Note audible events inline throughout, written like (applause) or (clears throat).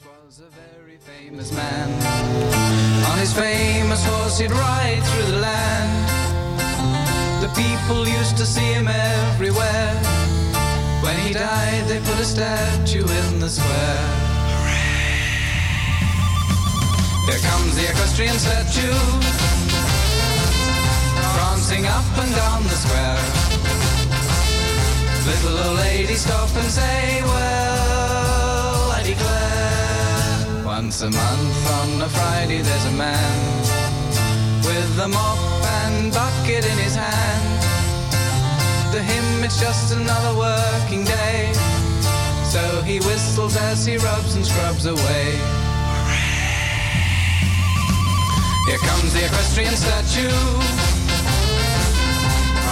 was a very famous man. On his famous horse he'd ride through the land. The people used to see him everywhere. When he died, they put a statue in the square. Here comes the equestrian statue, prancing up and down the square. Little old lady stop and say, well, Once a month on a Friday there's a man with a mop and bucket in his hand. To him it's just another working day. So he whistles as he rubs and scrubs away. Here comes the equestrian statue,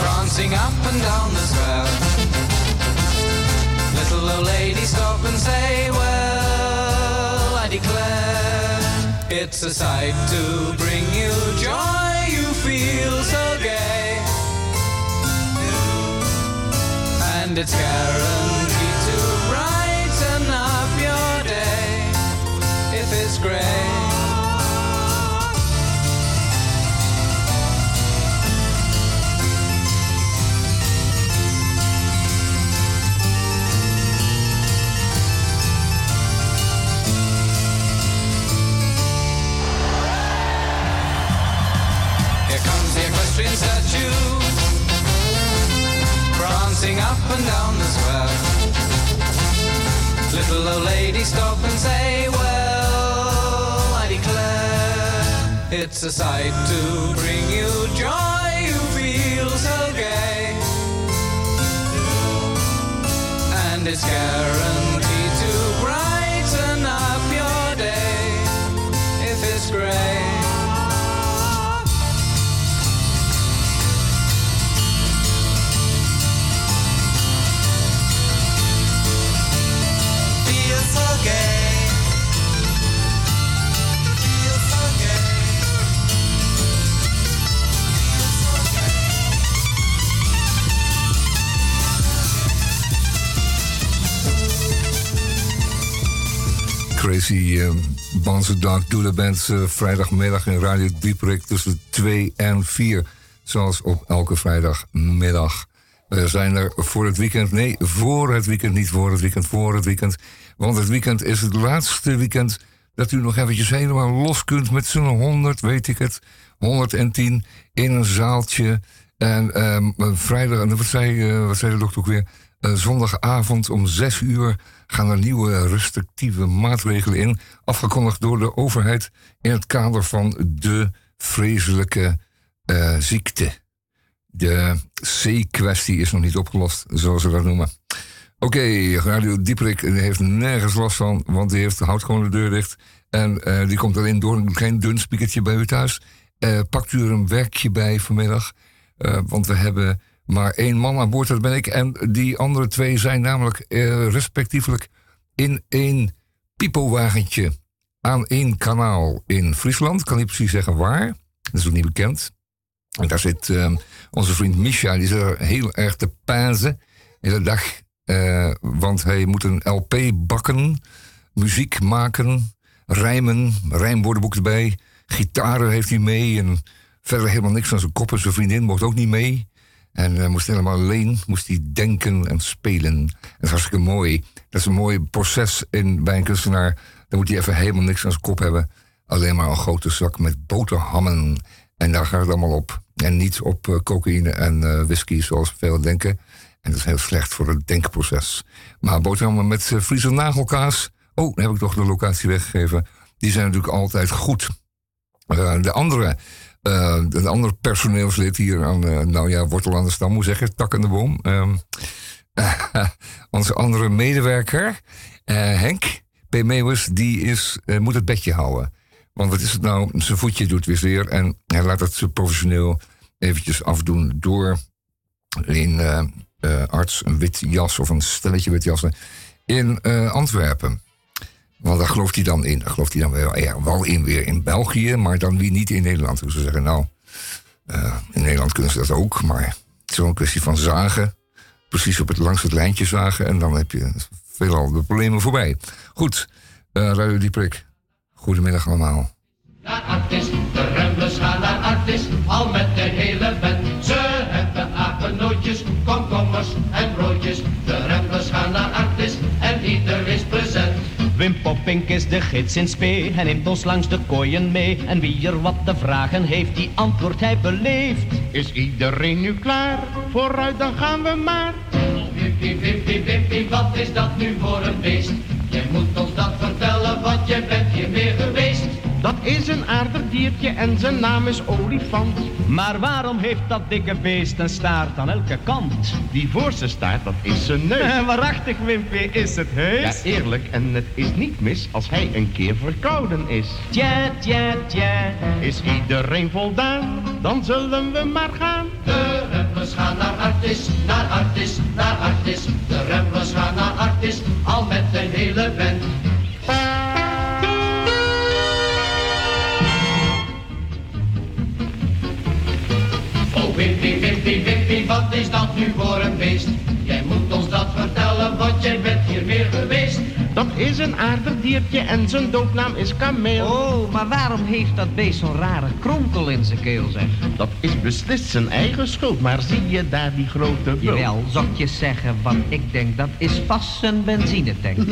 prancing up and down the square. Little old lady stop and say, well, it's a sight to bring you joy, you feel so gay. And it's guaranteed to brighten up your day if it's grey. And down the square. Little old lady stop and say, well, I declare, it's a sight to bring you joy, you feel so gay. And it's guaranteed to brighten up your day if it's grey. Crazy Doodle Band eh, vrijdagmiddag in Radio Dieperik tussen 2 en 4. Zoals op elke vrijdagmiddag. We zijn er voor het weekend. Nee, voor het weekend, niet voor het weekend, voor het weekend. Want het weekend is het laatste weekend dat u nog eventjes helemaal los kunt met z'n 100, weet ik het. 110 in een zaaltje. En ehm, vrijdag, en wat zei, eh, wat zei de dokter ook weer? Eh, zondagavond om 6 uur gaan er nieuwe restrictieve maatregelen in. Afgekondigd door de overheid in het kader van de vreselijke eh, ziekte. De C-kwestie is nog niet opgelost, zoals ze dat noemen. Oké, Radio Dieperik heeft nergens last van, want die heeft, houdt gewoon de deur dicht. En eh, die komt alleen door een klein dun spiekertje bij u thuis. Eh, pakt u er een werkje bij vanmiddag? Want we hebben maar één man aan boord, dat ben ik. En die andere twee zijn namelijk eh, respectievelijk in één piepowagentje aan één kanaal in Friesland. Kan niet precies zeggen waar. Dat is ook niet bekend. En daar zit eh, onze vriend Misha, die zit er heel erg te pazen in de dag. eh, want hij moet een LP bakken, muziek maken, rijmen, rijmwoordenboek erbij. Gitaren heeft hij mee en verder helemaal niks aan zijn kop. En zijn vriendin mocht ook niet mee. En hij moest helemaal alleen moest hij denken en spelen. Dat is hartstikke mooi. Dat is een mooi proces in, bij een kunstenaar. Dan moet hij even helemaal niks aan zijn kop hebben. Alleen maar een grote zak met boterhammen. En daar gaat het allemaal op. En niet op eh, cocaïne en eh, whisky, zoals veel denken. En dat is heel slecht voor het denkproces. Maar boterhammen met uh, Friese nagelkaas. Oh, heb ik toch de locatie weggegeven. Die zijn natuurlijk altijd goed. De andere, uh, de andere personeelslid hier aan, uh, nou ja, wortel aan de stam, hoe zeg je, tak aan de boom. Um, (laughs) onze andere medewerker, Henk P. Meeuwis, die is, moet het bedje houden. Want wat is het nou? Zijn voetje doet weer zeer en hij laat het professioneel eventjes afdoen door een arts een wit jas of een stelletje wit jassen in Antwerpen. Want daar gelooft hij dan in. Daar gelooft hij dan wel, ja, wel in weer in België, maar dan weer niet in Nederland. Dus ze zeggen, nou, uh, in Nederland kunnen ze dat ook, maar het is wel een kwestie van zagen. Precies op het langs het lijntje zagen en dan heb je veelal de problemen voorbij. Goed, Uh, Radio Dieprik, goedemiddag allemaal. Naar Artis, de remmers gaan naar Artis, al met de hele band. Ze hebben apennootjes, komkommers en broodjes. Wim Poppink is de gids in spee en neemt ons langs de kooien mee. En wie er wat te vragen heeft, die antwoord hij beleeft. Is iedereen nu klaar? Vooruit, dan gaan we maar. Wimpie, wimpie, wimpie, wat is dat nu voor een beest? Je moet ons dat vertellen, want je bent hier meer geweest. Dat is een aardig diertje en zijn naam is olifant. Maar waarom heeft dat dikke beest een staart aan elke kant? Die voorste staart, dat is zijn neus. En (laughs) waarachtig, Wimpy, is het heus? Ja, eerlijk, en het is niet mis als hij een keer verkouden is. Tja, tja, tja. Is iedereen voldaan, dan zullen we maar gaan. De remmers gaan naar Artis, naar Artis, naar Artis. De remmers gaan naar Artis, al met de hele band. Wimpy, Wimpy, Wimpy, wat is dat nu voor een beest? Jij moet ons dat vertellen, want jij bent hier meer geweest. Dat is een aardig diertje en zijn doopnaam is kameel. Oh, maar waarom heeft dat beest zo'n rare kronkel in zijn keel, zeg? Dat is beslist zijn eigen schuld, maar zie je daar die grote bult? Jawel, zou ik je zeggen wat ik denk, dat is vast een benzinetank. (laughs)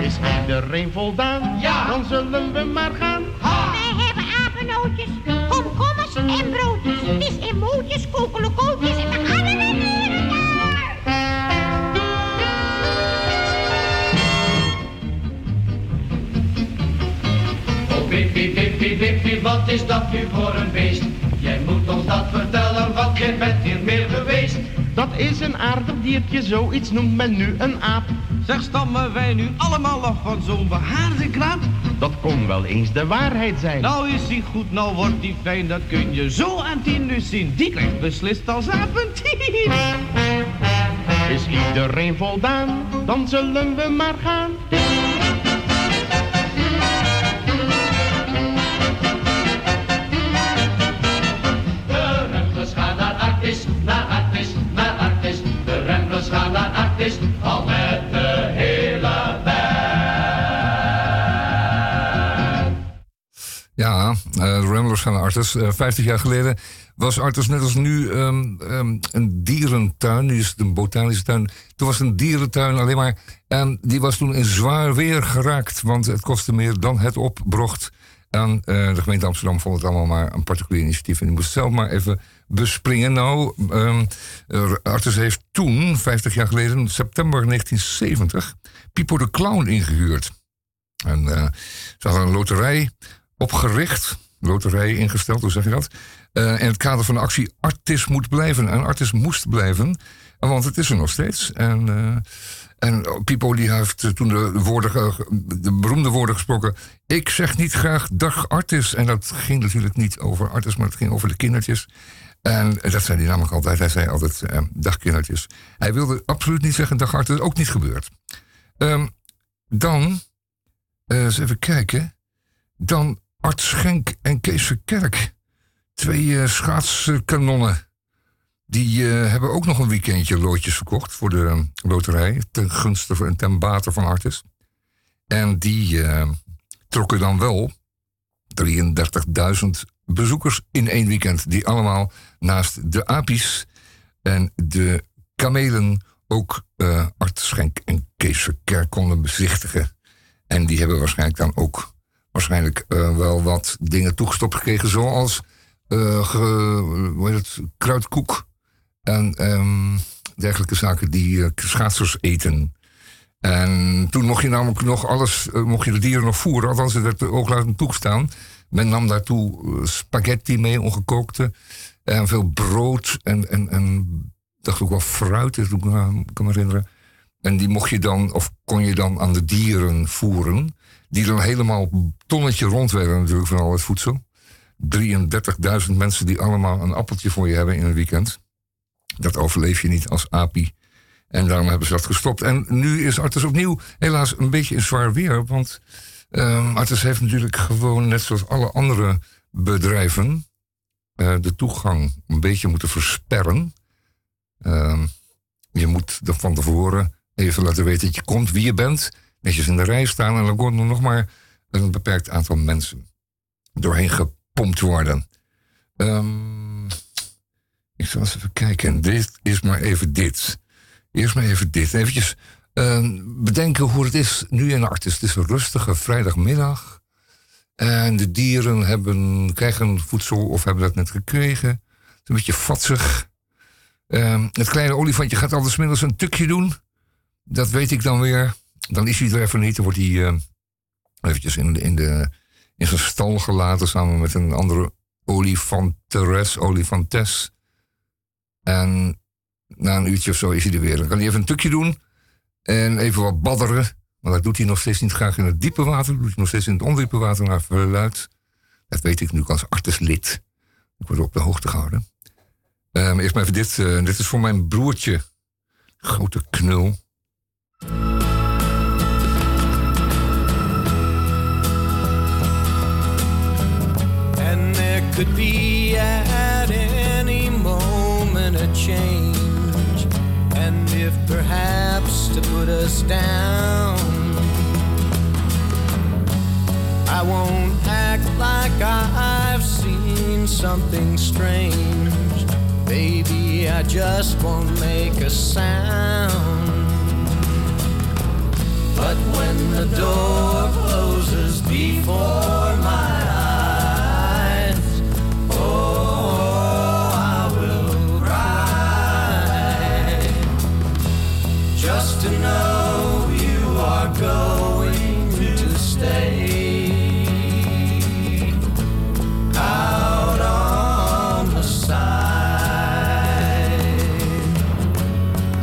Is iedereen voldaan? Ja. Dan zullen we maar gaan. Wij hebben apennootjes, komkommers en broodjes. Het is emootjes, kokelokootjes en we gaan weer Oh, Wimpy, Wimpy, Wimpy, wat is dat nu voor een beest? Jij moet ons dat vertellen, want jij bent hier meer geweest. Dat is een aardig diertje, zoiets noemt men nu een aap. Zeg, stammen wij nu allemaal af van zo'n behaarde krab? Dat kon wel eens de waarheid zijn. Nou is die goed, nou wordt die fijn, dat kun je zo aan tien dus zien. Die krijgt beslist als apentien. Is iedereen voldaan? Dan zullen we maar gaan. De Ramblers van Artis. Eh 50 jaar geleden was Artis net als nu ehm, ehm, een dierentuin. Nu is het een botanische tuin. Toen was het een dierentuin alleen maar. En die was toen in zwaar weer geraakt. Want het kostte meer dan het opbrocht. En eh, de gemeente Amsterdam vond het allemaal maar een particulier initiatief. En die moest zelf maar even bespringen. Nou, ehm, eh, Artis heeft toen, 50 jaar geleden, september 1970, Pipo de Clown ingehuurd. En eh, ze hadden een loterij opgericht, loterij ingesteld, hoe zeg je dat? Eh, in het kader van de actie Artis moet blijven. En Artis moest blijven, en want het is er nog steeds. En, eh, en Pipo die heeft eh, toen de, woorden, de beroemde woorden gesproken. Ik zeg niet graag dag Artis. En dat ging natuurlijk niet over Artis, maar het ging over de kindertjes. En dat zei hij namelijk altijd. Hij zei altijd eh, dag kindertjes. Hij wilde absoluut niet zeggen dag Artis. Ook niet gebeurd. Ehm, dan, eh, eens even kijken. Dan Art Schenk en Kees Verkerk. Twee eh, schaatskanonnen. Die eh, hebben ook nog een weekendje loodjes verkocht voor de eh, loterij. Ten gunste en ten bate van Artis. En die eh, trokken dan wel 33.000 bezoekers in één weekend. Die allemaal naast de apies en de kamelen ook Art Schenk en Kees Verkerk konden bezichtigen. En die hebben waarschijnlijk dan ook waarschijnlijk eh, wel wat dingen toegestopt gekregen, zoals eh, ge- hoe heet het, kruidkoek en ehm, dergelijke zaken die eh, schaatsers eten. En toen mocht je namelijk nog alles, mocht je de dieren nog voeren, althans het werd ook laten toegestaan. Men nam daartoe spaghetti mee, ongekookte, en veel brood en, en, en dacht ook wel fruit, dat ik me kan me herinneren. En die mocht je dan, of kon je dan aan de dieren voeren. Die dan helemaal tonnetje rond werden natuurlijk van al het voedsel. 33.000 mensen die allemaal een appeltje voor je hebben in een weekend. Dat overleef je niet als API. En daarom hebben ze dat gestopt. En nu is Artis opnieuw helaas een beetje in zwaar weer. Want ehm Artis heeft natuurlijk gewoon, net zoals alle andere bedrijven, eh, de toegang een beetje moeten versperren. Ehm, je moet er van tevoren even laten weten dat je komt, wie je bent. Netjes in de rij staan. En dan kon er nog maar een beperkt aantal mensen doorheen gepompt worden. Ehm, ik zal eens even kijken. Dit is maar even dit. Eerst maar even dit. Even ehm, bedenken hoe het is nu in Artis. Het is een rustige vrijdagmiddag. En de dieren hebben, krijgen voedsel of hebben dat net gekregen. Het is een beetje vatsig. Um, het kleine olifantje gaat altijd middels een tukje doen. Dat weet ik dan weer. Dan is hij er even niet. Dan wordt hij uh, eventjes in, in, de, in zijn stal gelaten samen met een andere olifanteres, olifantes. En na een uurtje of zo is hij er weer. Dan kan hij even een tukje doen en even wat badderen. Maar dat doet hij nog steeds niet graag in het diepe water. Dat doet hij nog steeds in het ondiepe water naar verluid. Dat weet ik nu als arteslid. Ik word op de hoogte gehouden. Um, eerst maar even dit. Uh, dit is voor mijn broertje. Grote knul. Could be at any moment a change. And if perhaps to put us down, I won't act like I've seen something strange. Baby, I just won't make a sound. But when the door closes before my Just to know you are going to stay. Out on the side.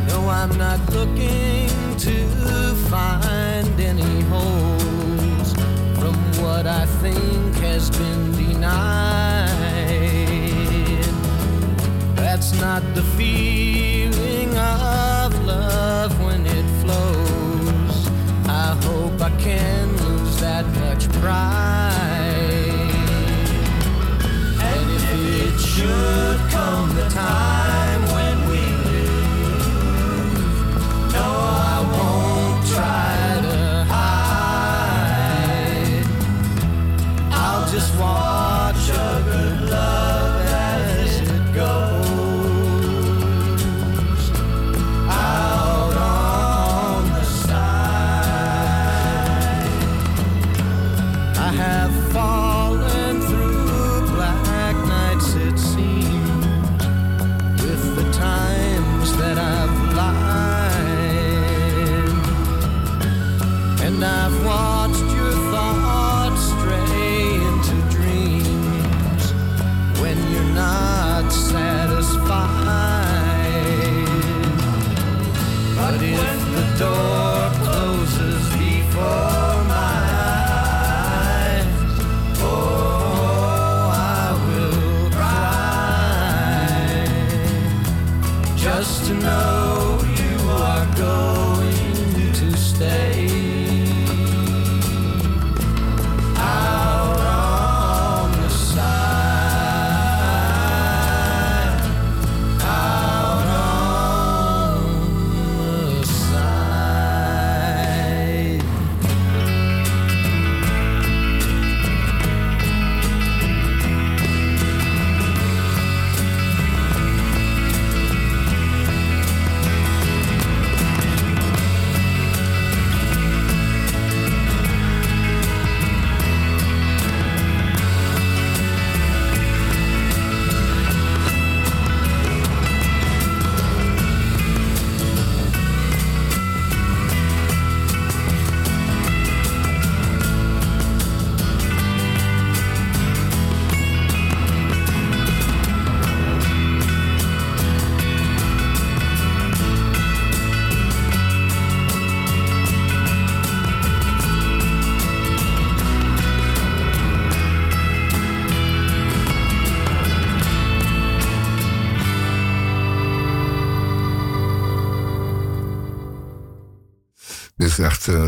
No, I'm not looking to find any holes from what I think has been denied. That's not the feeling cry.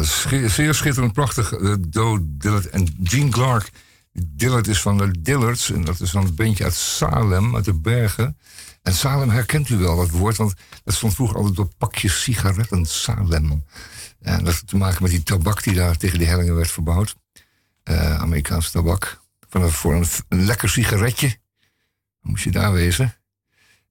Schi- zeer schitterend, prachtig. Uh, Doe Dillard en Gene Clark. Dillard is van de Dillards. En dat is dan een bandje uit Salem, uit de bergen. En Salem herkent u wel, dat woord. Want dat stond vroeger altijd op pakjes sigaretten. Salem. En dat had te maken met die tabak die daar tegen die hellingen werd verbouwd. Uh, Amerikaanse tabak. Van voor een, lekker sigaretje. Moest je daar wezen.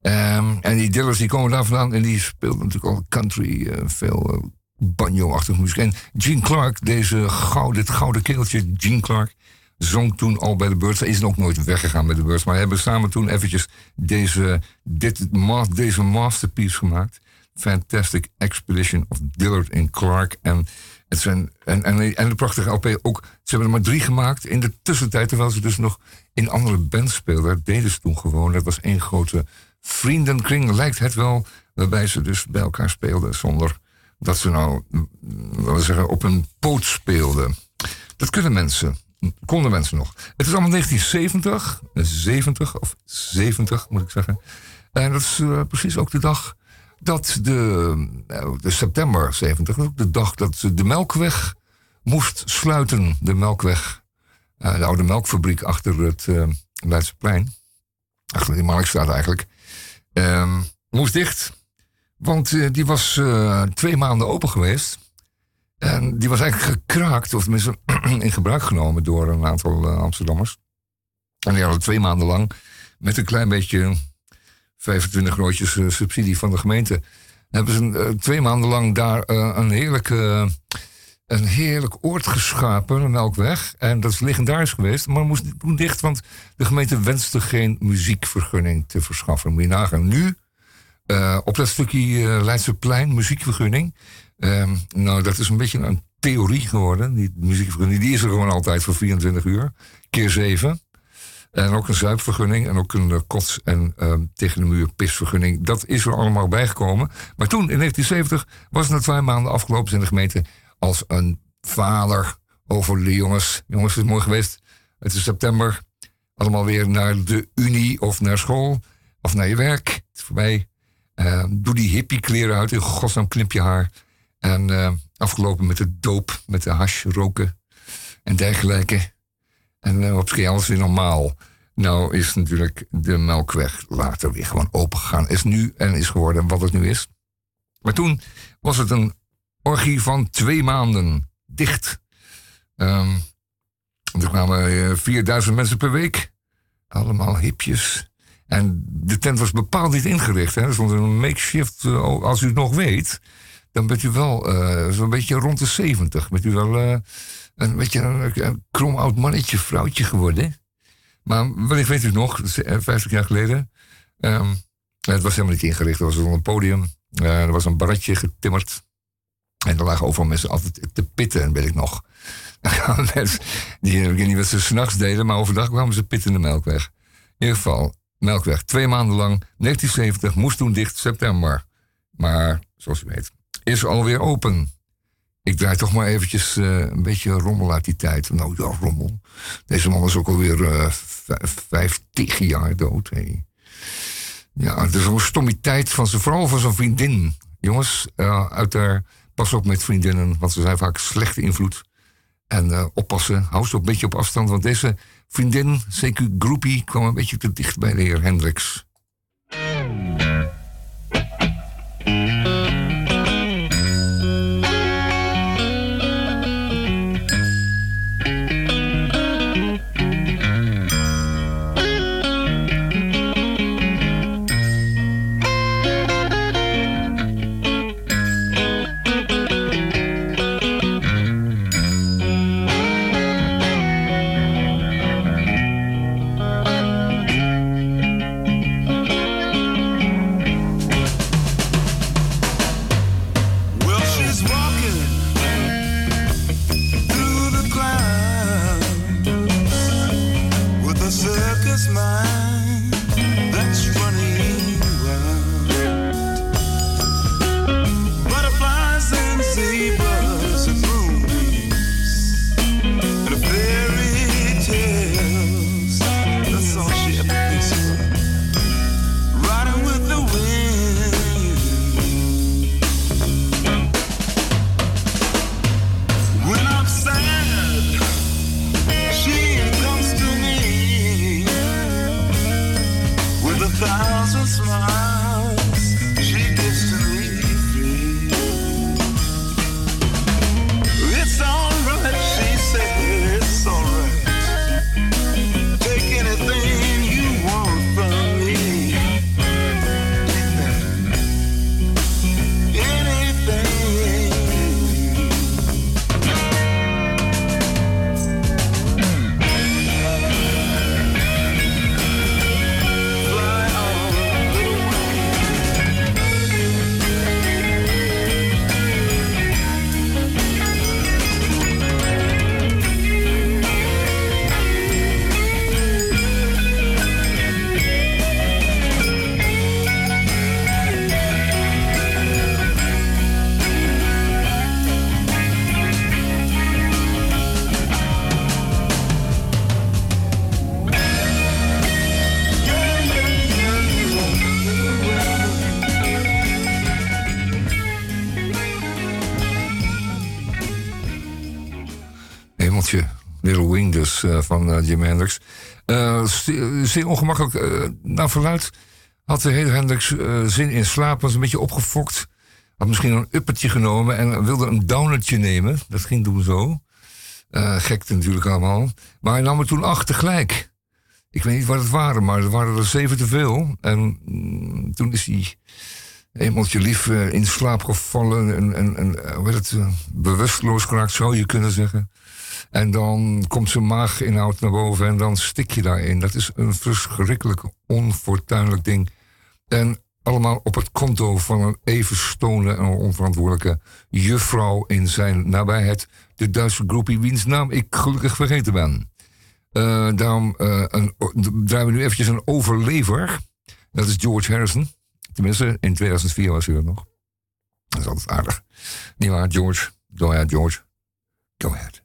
Um, en die Dillers die komen daar vandaan en die speelden natuurlijk al country, veel banjo-achtige muziek. En Gene Clark, deze gouden, dit gouden keeltje, Gene Clark, zong toen al bij de Birds. Hij is ook nooit weggegaan bij de Birds, maar hebben samen toen eventjes deze, dit, deze masterpiece gemaakt. Fantastic Expedition of Dillard and Clark. En, het zijn, en, en, en de prachtige LP ook. Ze hebben er maar drie gemaakt in de tussentijd, terwijl ze dus nog in andere bands speelden. Dat deden ze toen gewoon. Dat was één grote vriendenkring, lijkt het wel. Waarbij ze dus bij elkaar speelden zonder dat ze nou, we zeggen, op een poot speelden. Dat kunnen mensen konden mensen nog. Het is allemaal 1970, 70 of 70 moet ik zeggen. En dat is uh, precies ook de dag dat de, uh, de september 70, ook de dag dat de Melkweg moest sluiten. De Melkweg, uh, de oude melkfabriek achter het uh, Leidseplein. Achter die Marktstraat eigenlijk. Ehm, moest dicht. Want die was twee maanden open geweest. En die was eigenlijk gekraakt, of tenminste (clears throat) in gebruik genomen door een aantal uh, Amsterdammers. En die hadden twee maanden lang met een klein beetje 25 roodjes subsidie van de gemeente. Hebben ze twee maanden lang daar een, heerlijke, een heerlijk oord geschapen, een melkweg. En dat is legendarisch geweest, maar moest toen dicht, want de gemeente wenste geen muziekvergunning te verschaffen. Moet je nagaan. Nu, op dat stukje Leidseplein, muziekvergunning. Um, nou, dat is een beetje een theorie geworden. Die muziekvergunning die is er gewoon altijd voor 24 uur. Keer 7. En ook een zuipvergunning en ook een uh, kots- en uh, tegen de muur pisvergunning. Dat is er allemaal bijgekomen. Maar toen, in 1970, was het na twee maanden afgelopen in de gemeente als een vader over de jongens. Jongens, het is mooi geweest. Het is september. Allemaal weer naar de unie of naar school of naar je werk. Het is voorbij. Uh, doe die hippie kleren uit. In godsnaam knip je haar. En uh, afgelopen met de doop, met de hash roken en dergelijke. En uh, op zich alles weer normaal. Nou is natuurlijk de melkweg later weer gewoon open gegaan. Is nu en is geworden wat het nu is. Maar toen was het een orgie van twee maanden dicht. Um, er kwamen uh, eh, 4000 mensen per week. Allemaal hipjes. En de tent was bepaald niet ingericht. Hè. Er stond een makeshift, als u het nog weet dan bent u wel uh, zo'n beetje rond de 70. Bent u wel uh, een beetje een, krom oud mannetje, vrouwtje geworden. Maar wellicht weet u nog, 50 jaar geleden. Um, het was helemaal niet ingericht, er was een podium. Er was een barretje getimmerd. En er lagen overal mensen altijd te pitten, weet ik nog. (laughs) die, ik weet niet wat ze s'nachts deden, maar overdag kwamen ze pitten de melkweg. In ieder geval, melkweg, twee maanden lang, 1970, moest toen dicht, september. Maar, zoals u weet, is alweer open. Ik draai toch maar eventjes uh, een beetje rommel uit die tijd. Nou ja, rommel. Deze man is ook alweer uh, vijftig jaar dood. Ja, het is een stommiteit van zijn, vooral van zijn vriendin. Jongens, uh, uit daar, pas op met vriendinnen, want ze zijn vaak slechte invloed. En oppassen, hou ze een beetje op afstand, want deze vriendin, CQ Groupie, kwam een beetje te dicht bij de heer Hendricks. Uh, van uh, Jim Hendrix. Uh, zeer ongemakkelijk. Naar verluid had de hele Hendrix zin in slaap. Was een beetje opgefokt. Had misschien een uppertje genomen en wilde een downertje nemen. Dat ging toen zo. gek natuurlijk allemaal. Maar hij nam er toen acht tegelijk. Ik weet niet wat het waren, maar er waren er zeven te veel. En mm, toen is hij hemeltje lief in slaap gevallen. En, en, en het, bewusteloos geraakt, zou je kunnen zeggen. En dan komt zijn maaginhoud naar boven en dan stik je daarin. Dat is een verschrikkelijk onfortuinlijk ding. En allemaal op het konto van een even stone en onverantwoordelijke juffrouw in zijn nabijheid. De Duitse groepie wiens naam ik gelukkig vergeten ben. Uh, daarom een, draaien we nu eventjes een overlever. Dat is George Harrison. Tenminste, in 2004 was hij er nog. Dat is altijd aardig. Niet waar, George? Go ahead, George. Go ahead.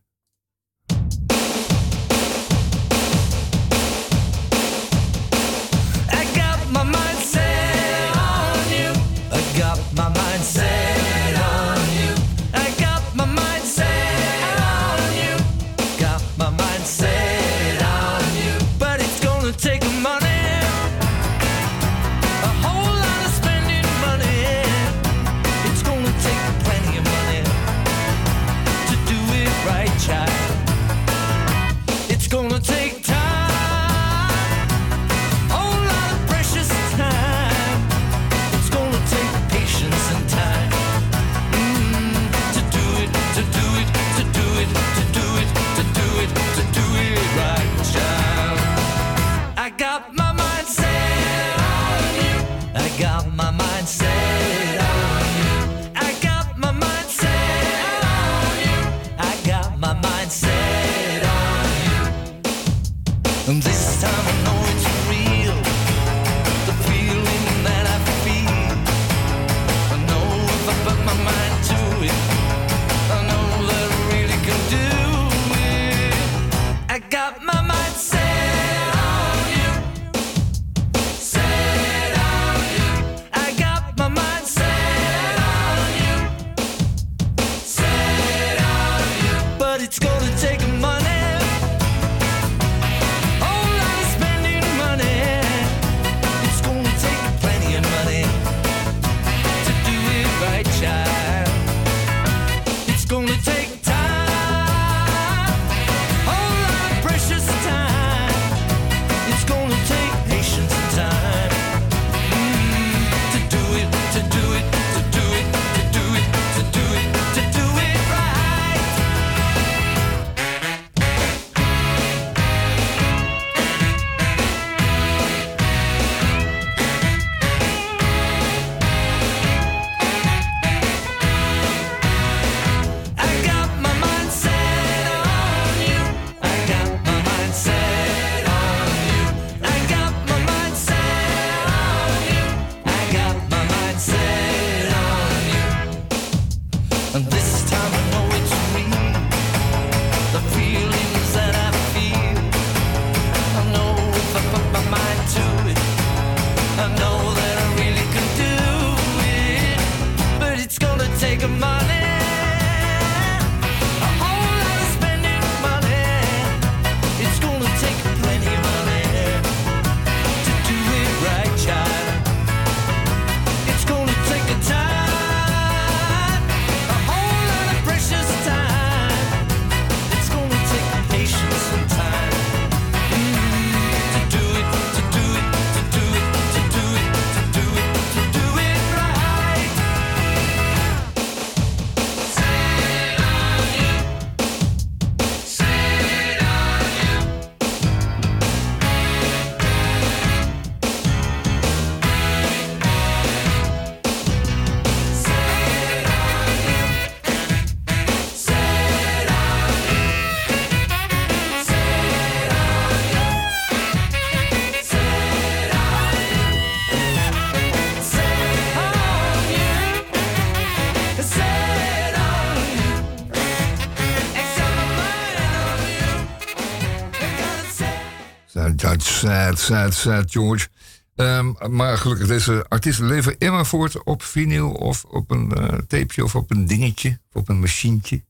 Sad, sad, George. Um, maar gelukkig, deze artiesten leven immer voort op vinyl of op een uh, tapeje of op een dingetje, of op een machientje.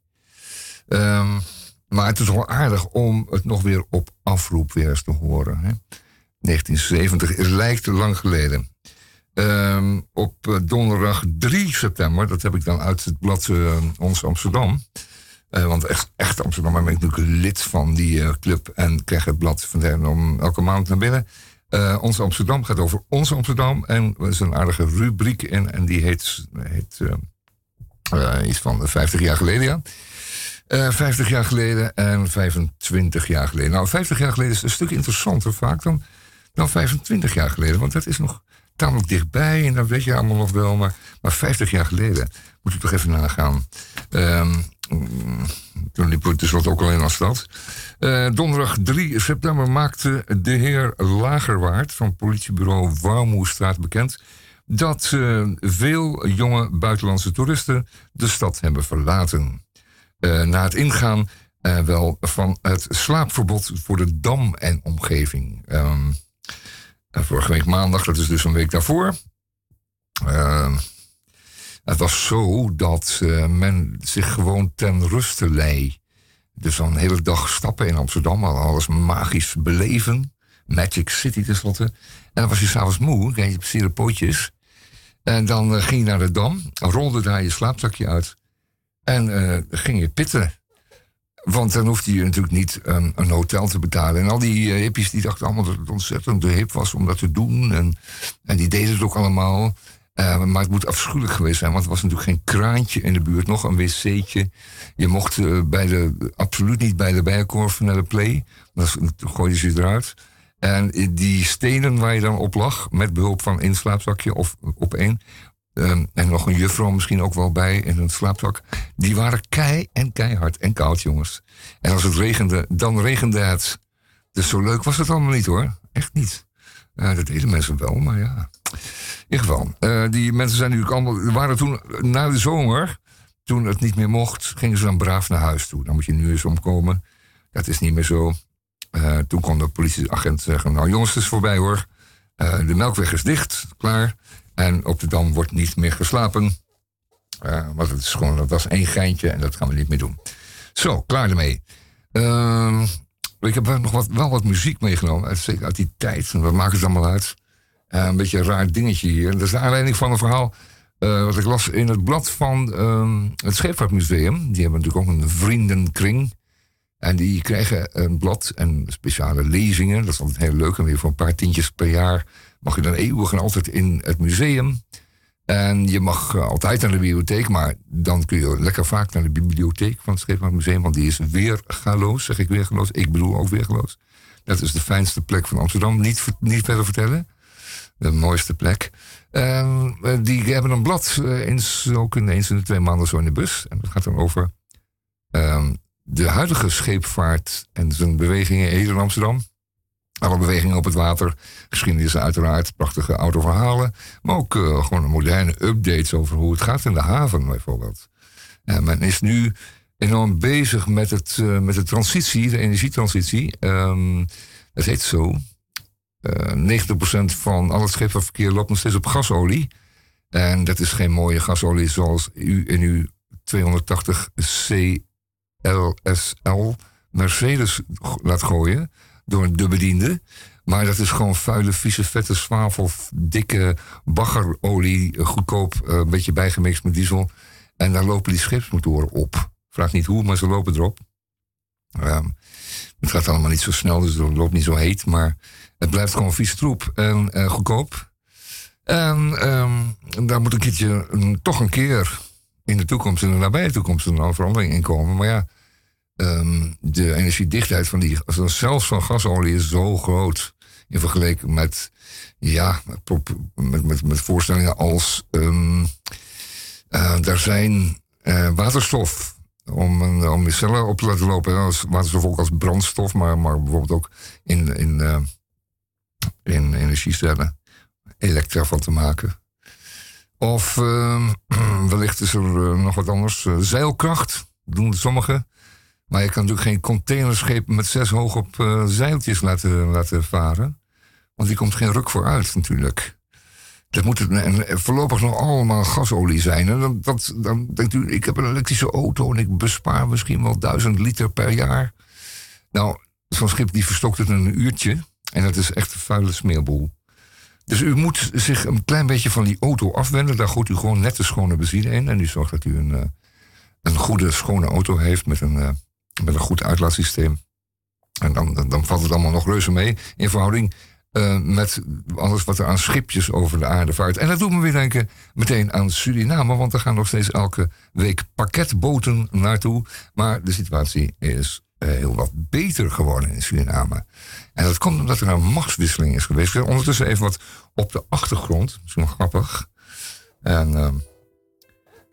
Um, maar het is wel aardig om het nog weer op afroep weer eens te horen. Hè? 1970, het lijkt lang geleden. Ehm, op eh, donderdag 3 september, dat heb ik dan uit het blad uh, Ons Amsterdam. Uh, want echt, echt Amsterdam ben ik natuurlijk lid van die club en krijg het blad van om elke maand naar binnen. Ons Amsterdam gaat over Ons Amsterdam en er is een aardige rubriek in en die heet, heet iets van 50 jaar geleden, ja. Uh, 50 jaar geleden en 25 jaar geleden. Nou, 50 jaar geleden is een stuk interessanter vaak dan, dan 25 jaar geleden. Want dat is nog tamelijk dichtbij en dat weet je allemaal nog wel. Maar, maar 50 jaar geleden moet je toch even nagaan. Um, toen liep het dus wat ook al in Astad. Uh, donderdag 3 september maakte de heer Lagerwaard van politiebureau Warmoestraat bekend dat uh, veel jonge buitenlandse toeristen de stad hebben verlaten. Uh, na het ingaan wel van het slaapverbod voor de Dam en omgeving. Um, vorige week maandag, dat is dus een week daarvoor. Uh, het was zo dat uh, men zich gewoon ten ruste lei. Dus dan een hele dag stappen in Amsterdam, alles magisch beleven. Magic City tenslotte. En dan was je s'avonds moe, kreeg je plezier pootjes. En dan uh, ging je naar de Dam, rolde daar je slaapzakje uit. En uh, ging je pitten. Want dan hoefde je natuurlijk niet um, een hotel te betalen. En al die uh, hippies die dachten allemaal dat het ontzettend hip was om dat te doen. En, en die deden het ook allemaal. Uh, maar het moet afschuwelijk geweest zijn, want er was natuurlijk geen kraantje in de buurt, nog een wc'tje. Je mocht uh, bij de, absoluut niet bij de bijenkorf naar de play. Dan gooiden ze eruit. En die stenen waar je dan op lag, met behulp van één slaapzakje of op één, Um, en nog een juffrouw misschien ook wel bij in een slaapzak. Die waren kei en keihard en koud, jongens. En als het regende, dan regende het. Dus zo leuk was het allemaal niet hoor. Echt niet. Uh, dat deden mensen wel, maar ja. In ieder geval, uh, die mensen zijn natuurlijk allemaal. waren toen na de zomer, toen het niet meer mocht, gingen ze dan braaf naar huis toe. Dan moet je nu eens omkomen. Dat is niet meer zo. Uh, toen kon de politieagent zeggen: Nou, jongens, het is voorbij hoor. de melkweg is dicht, klaar. En op de Dam wordt niet meer geslapen. Uh, want het is gewoon, dat was één geintje en dat gaan we niet meer doen. Zo, klaar ermee. Uh, ik heb nog wat, wel wat muziek meegenomen, zeker uit die tijd. Wat maken ze allemaal uit? Uh, een beetje een raar dingetje hier. Dat is de aanleiding van een verhaal uh, wat ik las in het blad van uh, het Scheepvaartmuseum. Die hebben natuurlijk ook een vriendenkring. En die krijgen een blad en speciale lezingen. Dat is altijd heel leuk. En weer voor een paar tientjes per jaar mag je dan eeuwig en altijd in het museum. En je mag eh, altijd naar de bibliotheek, maar dan kun je lekker vaak naar de bibliotheek van het Museum, want die is weergaloos, zeg ik weergaloos. Ik bedoel ook weergaloos. Dat is de fijnste plek van Amsterdam. Niet, niet verder vertellen. De mooiste plek. Eh, die hebben een blad uh, eens, ook eens in de twee maanden zo in de bus. En dat gaat dan over uh, de huidige scheepvaart en zijn bewegingen in Amsterdam. Alle bewegingen op het water, geschiedenis uiteraard, prachtige autoverhalen. Maar ook uh, gewoon moderne updates over hoe het gaat in de haven bijvoorbeeld. En men is nu enorm bezig met, het, uh, met de transitie, de energietransitie. Um, dat heet zo. Uh, 90% van al het scheepvaartverkeer loopt nog steeds op gasolie. En dat is geen mooie gasolie zoals u in uw 280 CLSL Mercedes laat gooien door de bediende. Maar dat is gewoon vuile, vieze, vette zwavel, dikke baggerolie, goedkoop, uh, een beetje bijgemixt met diesel. En daar lopen die scheepsmotoren op. Vraag niet hoe, maar ze lopen erop. Um, het gaat allemaal niet zo snel, dus het loopt niet zo heet. Maar het blijft gewoon vieze troep en uh, goedkoop. En um, daar moet een keertje, toch een keer in de toekomst, in de nabije toekomst, een verandering in komen. Maar ja, um, de energiedichtheid van die, zelfs van gasolie is zo groot in vergelijking met, ja, met, met, met voorstellingen als um, er zijn uh, waterstof om, om je cellen op te laten lopen. Als waterstof ook als brandstof, maar, maar bijvoorbeeld ook in, in, uh, in energiecellen elektra van te maken. Of (clears throat) wellicht is er nog wat anders. zeilkracht doen sommigen. Maar je kan natuurlijk geen containerschepen met zes hoog op uh, zeiltjes laten, laten varen. Want die komt geen ruk vooruit natuurlijk. Dat moet het, en voorlopig nog allemaal gasolie zijn. En dan, dat, dan denkt u, ik heb een elektrische auto en ik bespaar misschien wel duizend liter per jaar. Nou, zo'n schip die verstokt het in een uurtje. En dat is echt een vuile smeerboel. Dus u moet zich een klein beetje van die auto afwenden. Daar gooit u gewoon net de schone benzine in. En u zorgt dat u een, eh, een goede, schone auto heeft met een, eh, met een goed uitlaatsysteem. En dan, dan, valt het allemaal nog reuze mee in verhouding eh, met alles wat er aan schipjes over de aarde vaart. En dat doet me weer denken meteen aan Suriname, want er gaan nog steeds elke week pakketboten naartoe. Maar de situatie is uh, heel wat beter geworden in Suriname. En dat komt omdat er een machtswisseling is geweest. Ondertussen even wat op de achtergrond, zo grappig. En uh,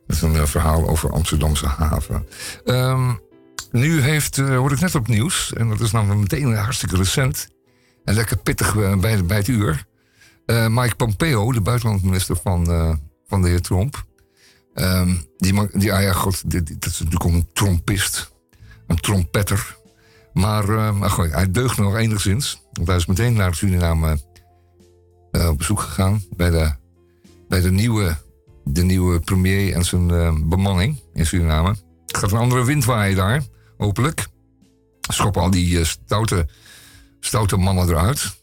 dat is een verhaal over Amsterdamse haven. Um, nu heeft, uh, hoorde ik net op nieuws, en dat is namelijk meteen hartstikke recent. En lekker pittig uh, bij, bij het uur. Uh, Mike Pompeo, de buitenlandminister van, van de heer Trump. Um, die, die, ah ja, god, dat is natuurlijk ook een trompist. Een trompetter. Maar, hij deugt nog enigszins. Want hij is meteen naar Suriname op bezoek gegaan. Bij de, bij de, nieuwe, de nieuwe premier en zijn bemanning in Suriname. Het gaat een andere wind waaien daar hopelijk. Schoppen al die uh, stoute, stoute mannen eruit.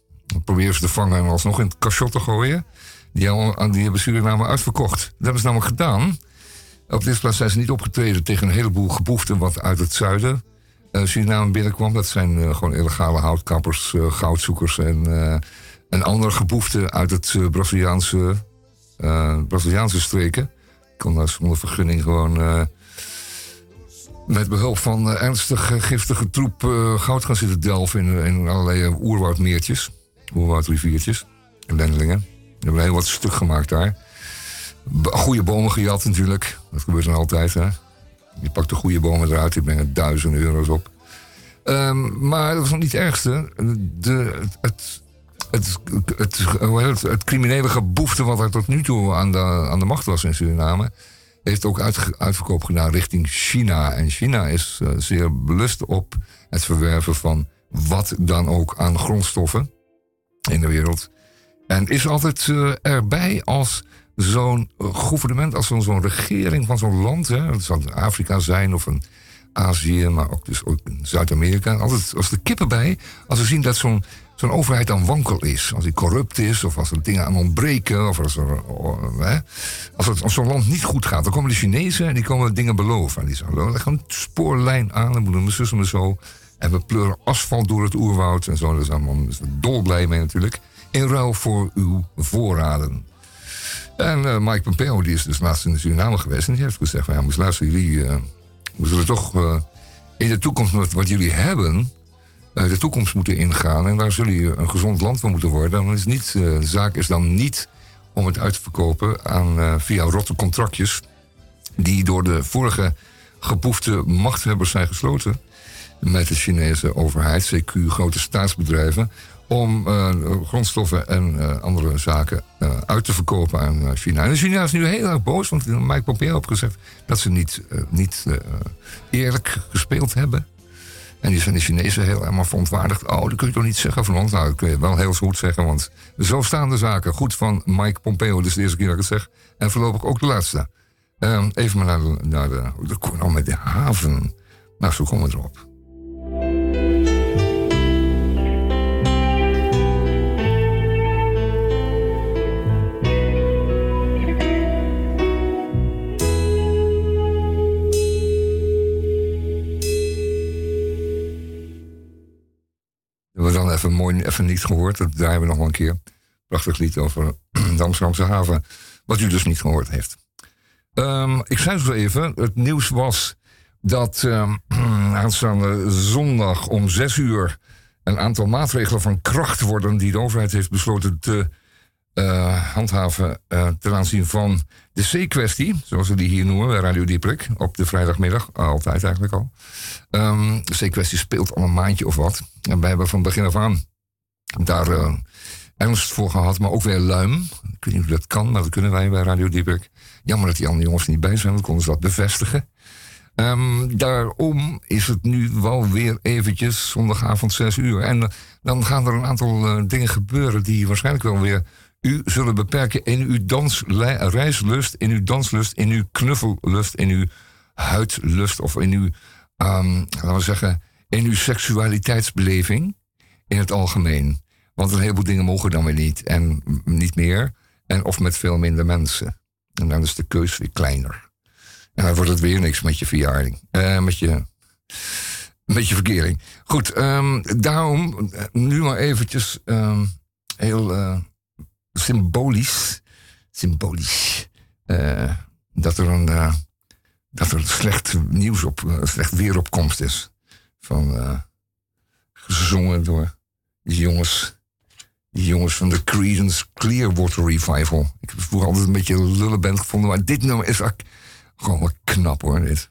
Proberen ze te vangen en alsnog in het cachot te gooien. Die, al, die hebben Suriname uitverkocht. Dat hebben ze namelijk gedaan. Op dit plaats zijn ze niet opgetreden tegen een heleboel geboeften wat uit het zuiden uh, Suriname binnenkwam. Dat zijn uh, gewoon illegale houtkappers, goudzoekers en, en andere geboeften uit het Braziliaanse, Braziliaanse streken. Ik kon daar zonder vergunning gewoon met behulp van uh, ernstig giftige troep uh, goud gaan zitten delven in, in allerlei oerwoudmeertjes, oerwoudriviertjes, lendelingen. We hebben heel wat stuk gemaakt daar. Goede bomen gejat natuurlijk, dat gebeurt dan altijd. Hè? Je pakt de goede bomen eruit, die brengen duizenden euro's op. Um, maar dat was nog niet het ergste. De, het, het, het, criminele geboefte wat er tot nu toe aan aan de macht was in Suriname heeft ook uit, uitverkoop gedaan richting China. En China is uh, zeer belust op het verwerven van wat dan ook aan grondstoffen in de wereld. En is altijd uh, erbij als zo'n gouvernement, als zo'n regering van zo'n land, hè, het zal Afrika zijn of een Azië, maar ook dus ook Zuid-Amerika, altijd als de kippen bij, als we zien dat zo'n zo'n overheid dan wankel is. Als die corrupt is, of als er dingen aan ontbreken, of als, er, hè, als, het, als zo'n land niet goed gaat, dan komen de Chinezen en die komen dingen beloven. En die zeggen, leggen een spoorlijn aan, en moeten we zussen en zo. En we pleuren asfalt door het oerwoud en zo. Daar zijn we dolblij mee natuurlijk. In ruil voor uw voorraden. En uh, Mike Pompeo die is dus laatst in de Suriname geweest. En die heeft gezegd: van, ja, luisteren, jullie. We zullen toch uh, in de toekomst wat jullie hebben de toekomst moeten ingaan. En daar zullen je een gezond land van moeten worden. Dan is niet, uh, de zaak is dan niet om het uit te verkopen aan, uh, via rotte contractjes. die door de vorige gepoefde machthebbers zijn gesloten. met de Chinese overheid, CQ, grote staatsbedrijven. om uh, grondstoffen en andere zaken uit te verkopen aan China. En China is nu heel erg boos, want Mike Pompeo heeft gezegd dat ze niet, niet eerlijk gespeeld hebben. En die zijn de Chinezen heel helemaal verontwaardigd. Oh, dat kun je toch niet zeggen van ons? Nou, dat kun je wel heel goed zeggen, want zo staan de zaken. Goed van Mike Pompeo, dus de eerste keer dat ik het zeg. En voorlopig ook de laatste. Um, even maar naar de, naar de, de, nou met de haven. Nou, zo komen we erop. Hebben we dan even mooi even niet gehoord. Dat draaien we nog wel een keer. Prachtig lied over (clears throat) de Amsterdamse haven. Wat u dus niet gehoord heeft. Um, ik zei zo even, het nieuws was dat um, (clears throat) aanstaande zondag om zes uur een aantal maatregelen van kracht worden die de overheid heeft besloten te uh, handhaven uh, ten aanzien van de C-kwestie, zoals we die hier noemen bij Radio Dieprik, op de vrijdagmiddag, altijd eigenlijk al. Um, de C-kwestie speelt al een maandje of wat. En wij hebben van begin af aan daar uh, ernst voor gehad, maar ook weer luim. Ik weet niet hoe dat kan, maar dat kunnen wij bij Radio Dieprik. Jammer dat die andere jongens niet bij zijn, dan konden ze dat bevestigen. Um, daarom is het nu wel weer eventjes zondagavond 6 uur. En dan gaan er een aantal dingen gebeuren die waarschijnlijk wel weer u zullen beperken in uw dansreislust, in uw danslust, in uw knuffellust, in uw huidlust of in uw, um, laten we zeggen, in uw seksualiteitsbeleving in het algemeen. Want een heleboel dingen mogen dan weer niet en niet meer. En of met veel minder mensen. En dan is de keus weer kleiner. En dan wordt het weer niks met je verjaring. Uh, met je met je verkering. Goed, um, daarom eh, nu maar eventjes um, heel uh, symbolisch, symbolisch, uh, dat er een uh, dat er slecht nieuws op, slecht weeropkomst is. Van gezongen door die jongens, die jongens van de Creedence Clearwater Revival. Ik heb vroeger altijd een beetje een lullenband gevonden, maar dit nummer is gewoon knap hoor. Dit.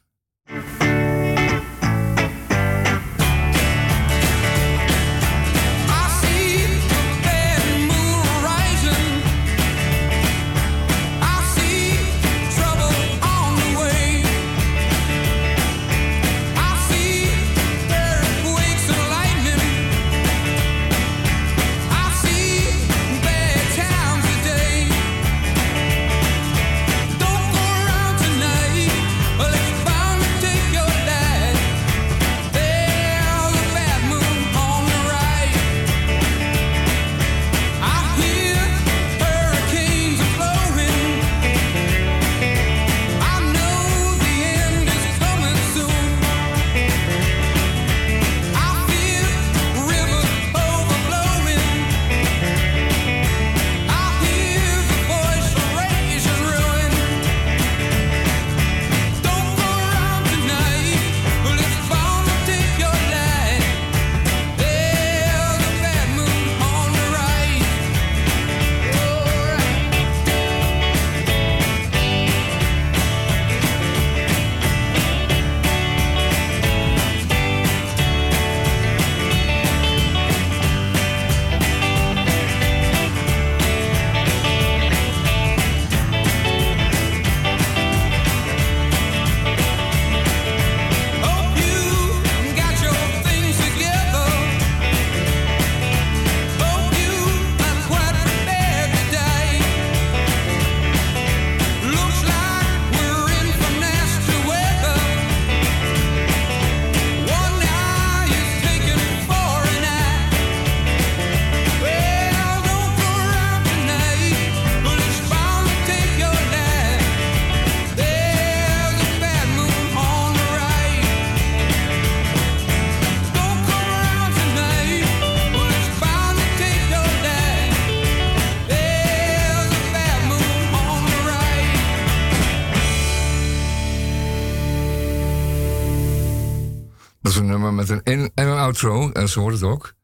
En zo hoort het ook.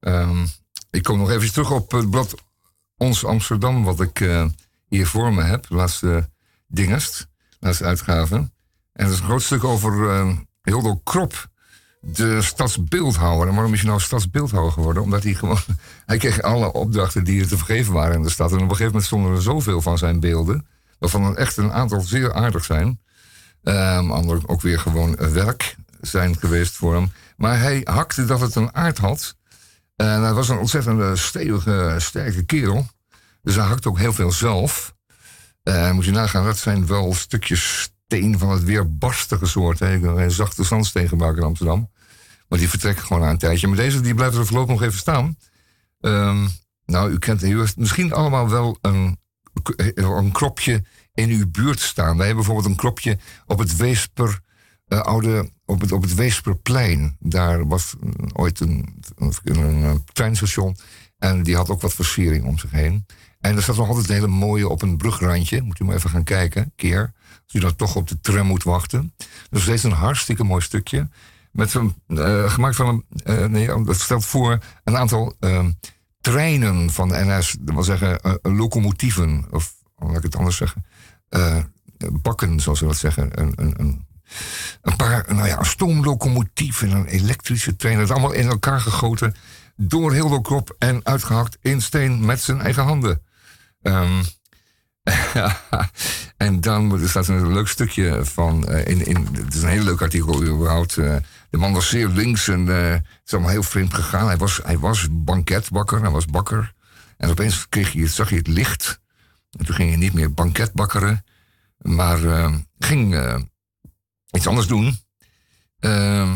Um, ik kom nog even terug op het blad Ons Amsterdam, wat ik uh, hier voor me heb. Laatste dingest, laatste uitgave. En dat is een groot stuk over uh, Hildo Krop, de stadsbeeldhouwer. En waarom is hij nou stadsbeeldhouwer geworden? Omdat hij gewoon... (laughs) Hij kreeg alle opdrachten die er te vergeven waren in de stad. En op een gegeven moment stonden er zoveel van zijn beelden... waarvan er echt een aantal zeer aardig zijn. Um, andere ook weer gewoon werk zijn geweest voor hem. Maar hij hakte dat het een aard had. En hij was een ontzettend stevige, sterke kerel. Dus hij hakte ook heel veel zelf. Uh, moet je nagaan, dat zijn wel stukjes steen van het weerbarstige soort. Hè. Een zachte zandsteen gebruiken in Amsterdam. Maar die vertrekken gewoon na een tijdje. Maar deze die blijft er voorlopig nog even staan. Um, nou, u kent misschien allemaal wel een, een kropje in uw buurt staan. Wij hebben bijvoorbeeld een kropje op het Weesper uh, oude, op het, op het Weesperplein. Daar was ooit een, een, treinstation. En die had ook wat versiering om zich heen. En er staat nog altijd een hele mooie op een brugrandje. Moet u maar even gaan kijken, keer. Als u dan toch op de tram moet wachten. Dus is een hartstikke mooi stukje. Met een, uh, gemaakt van een. Uh, nee, dat stelt voor een aantal uh, treinen van de NS. Dat wil zeggen, locomotieven. Of laat ik het anders zeggen. bakken, zoals ze dat zeggen. Een, een, een een paar, nou ja, stoomlocomotief en een elektrische trein. Dat allemaal in elkaar gegoten door Hildo Krop en uitgehakt in steen met zijn eigen handen. Um, (laughs) en dan er een leuk stukje van. Uh, in, in, het is een heel leuk artikel überhaupt. Uh, de man was zeer links en uh, het is allemaal heel vreemd gegaan. Hij was, hij was banketbakker, hij was bakker. En opeens kreeg je, zag je het licht. En toen ging je niet meer banketbakkeren, maar eh, ging eh, iets anders doen. Ehm,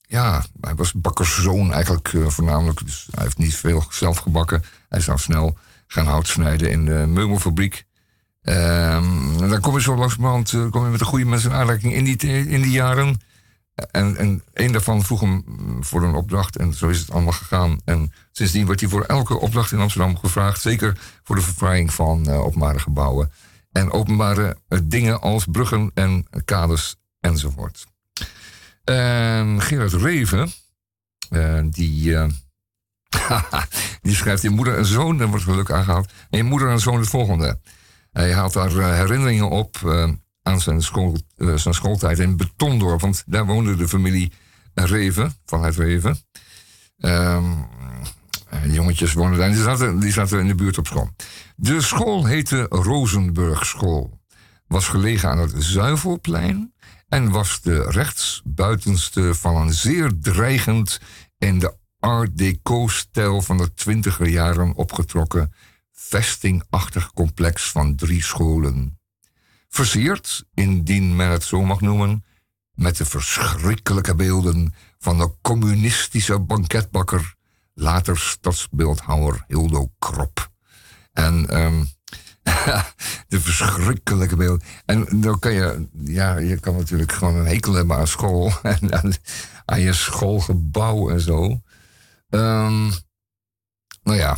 ja, hij was bakkerszoon eigenlijk eh, voornamelijk. Dus hij heeft niet veel zelf gebakken. Hij zou snel gaan hout snijden in de meubelfabriek. Ehm, en dan kom je zo langzamerhand uh, kom je met een goede mensen in aanraking in die, in die jaren. En, en een daarvan vroeg hem voor een opdracht en zo is het allemaal gegaan. En sindsdien wordt hij voor elke opdracht in Amsterdam gevraagd. Zeker voor de verfraaiing van uh, gebouwen. En openbare uh, dingen als bruggen en kades enzovoort. En Gerard Reven, uh, die, (laughs) die schrijft in Moeder en Zoon, daar wordt geluk aangehaald. In Moeder en Zoon het volgende. Hij haalt daar herinneringen op aan zijn, school, zijn schooltijd in Betondorp. Want daar woonde de familie Reven, vanuit Reven. Um, de jongetjes woonden daar. Die zaten, die zaten in de buurt op school. De school heette Rozenburg School. Was gelegen aan het Zuivelplein. En was de rechtsbuitenste van een zeer dreigend in de Art Deco-stijl van de twintiger jaren opgetrokken vestingachtig complex van drie scholen versierd, indien men het zo mag noemen, met de verschrikkelijke beelden van de communistische banketbakker, later stadsbeeldhouwer Hildo Krop. En um, (laughs) de verschrikkelijke beelden. En dan kan je, ja, je kan natuurlijk gewoon een hekel hebben aan school (laughs) en aan, aan je schoolgebouw en zo. Um, nou ja.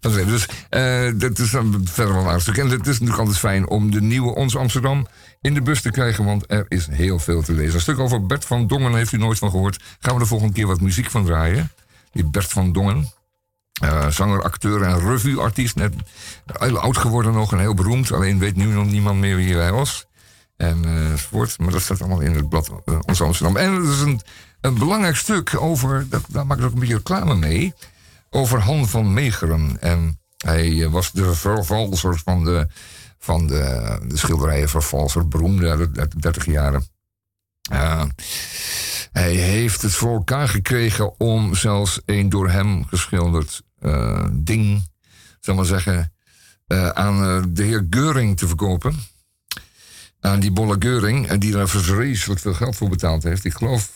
Dus uh, dat is dan verder wel een stuk. En het is natuurlijk altijd fijn om de nieuwe Ons Amsterdam in de bus te krijgen, want er is heel veel te lezen. Een stuk over Bert van Dongen heeft u nooit van gehoord. Gaan we de volgende keer wat muziek van draaien. Die Bert van Dongen. Uh, zanger, acteur en revueartiest. Net heel oud geworden nog en heel beroemd. Alleen weet nu nog niemand meer wie hij was. En uh, Maar dat staat allemaal in het blad Ons Amsterdam. En het is een, een belangrijk stuk over. Dat, daar maak ik ook een beetje reclame mee over Han van Meegeren. En hij was de vervalser van de, van de, de schilderijen vervalser, beroemde uit de 30 jaren. Hij heeft het voor elkaar gekregen om zelfs een door hem geschilderd uh, ding, zal maar zeggen, uh, aan de heer Geuring te verkopen. Aan die bolle Geuring, en die daar vreselijk veel geld voor betaald heeft. Ik geloof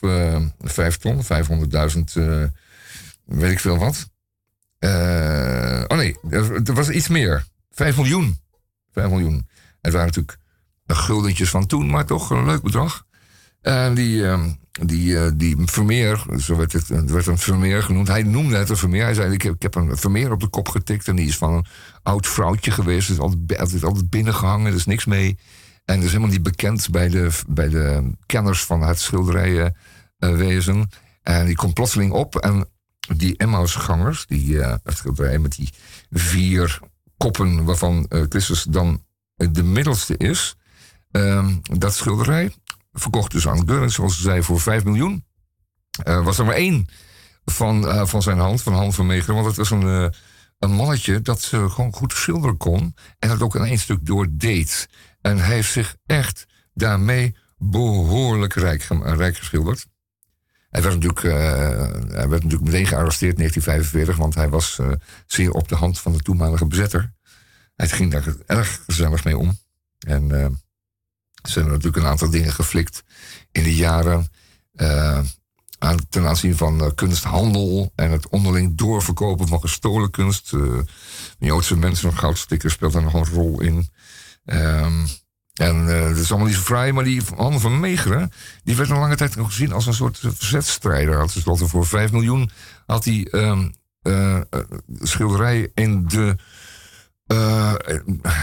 vijf ton, 500.000, weet ik veel wat. Uh, oh nee, er was iets meer. 5 miljoen. 5 miljoen. Het waren natuurlijk guldentjes van toen, maar toch een leuk bedrag. En die, uh, die, uh, die Vermeer, zo werd het, het werd een Vermeer genoemd. Hij noemde het een Vermeer. Hij zei: ik heb, ik heb een Vermeer op de kop getikt. En die is van een oud vrouwtje geweest. is altijd, altijd, altijd binnengehangen, er is niks mee. En dat is helemaal niet bekend bij de, bij de kenners van het schilderijenwezen. en die komt plotseling op. En die Emmausgangers, die schilderij met die vier koppen waarvan uh, Christus dan de middelste is. Uh, dat schilderij verkocht dus aan Geuring, zoals ze zei, voor 5 miljoen. Was er maar één van, van zijn hand, van Han van Meegeren. Want het was een, een mannetje dat gewoon goed schilderen kon. En dat ook in één stuk doordeed. En hij heeft zich echt daarmee behoorlijk rijk, rijk geschilderd. Hij werd natuurlijk, uh, hij werd natuurlijk meteen gearresteerd in 1945, want hij was uh, zeer op de hand van de toenmalige bezetter. Hij ging daar erg gezellig mee om. En uh, er zijn natuurlijk een aantal dingen geflikt in de jaren. ten aanzien van kunsthandel en het onderling doorverkopen van gestolen kunst. Joodse mensen, goudstickers speelt daar nog een rol in. Ehm, en uh, dat is allemaal niet zo fraai, maar die Han van Meegeren... die werd een lange tijd gezien als een soort verzetstrijder. Had tenslotte voor 5 miljoen had hij uh, uh, schilderij in de...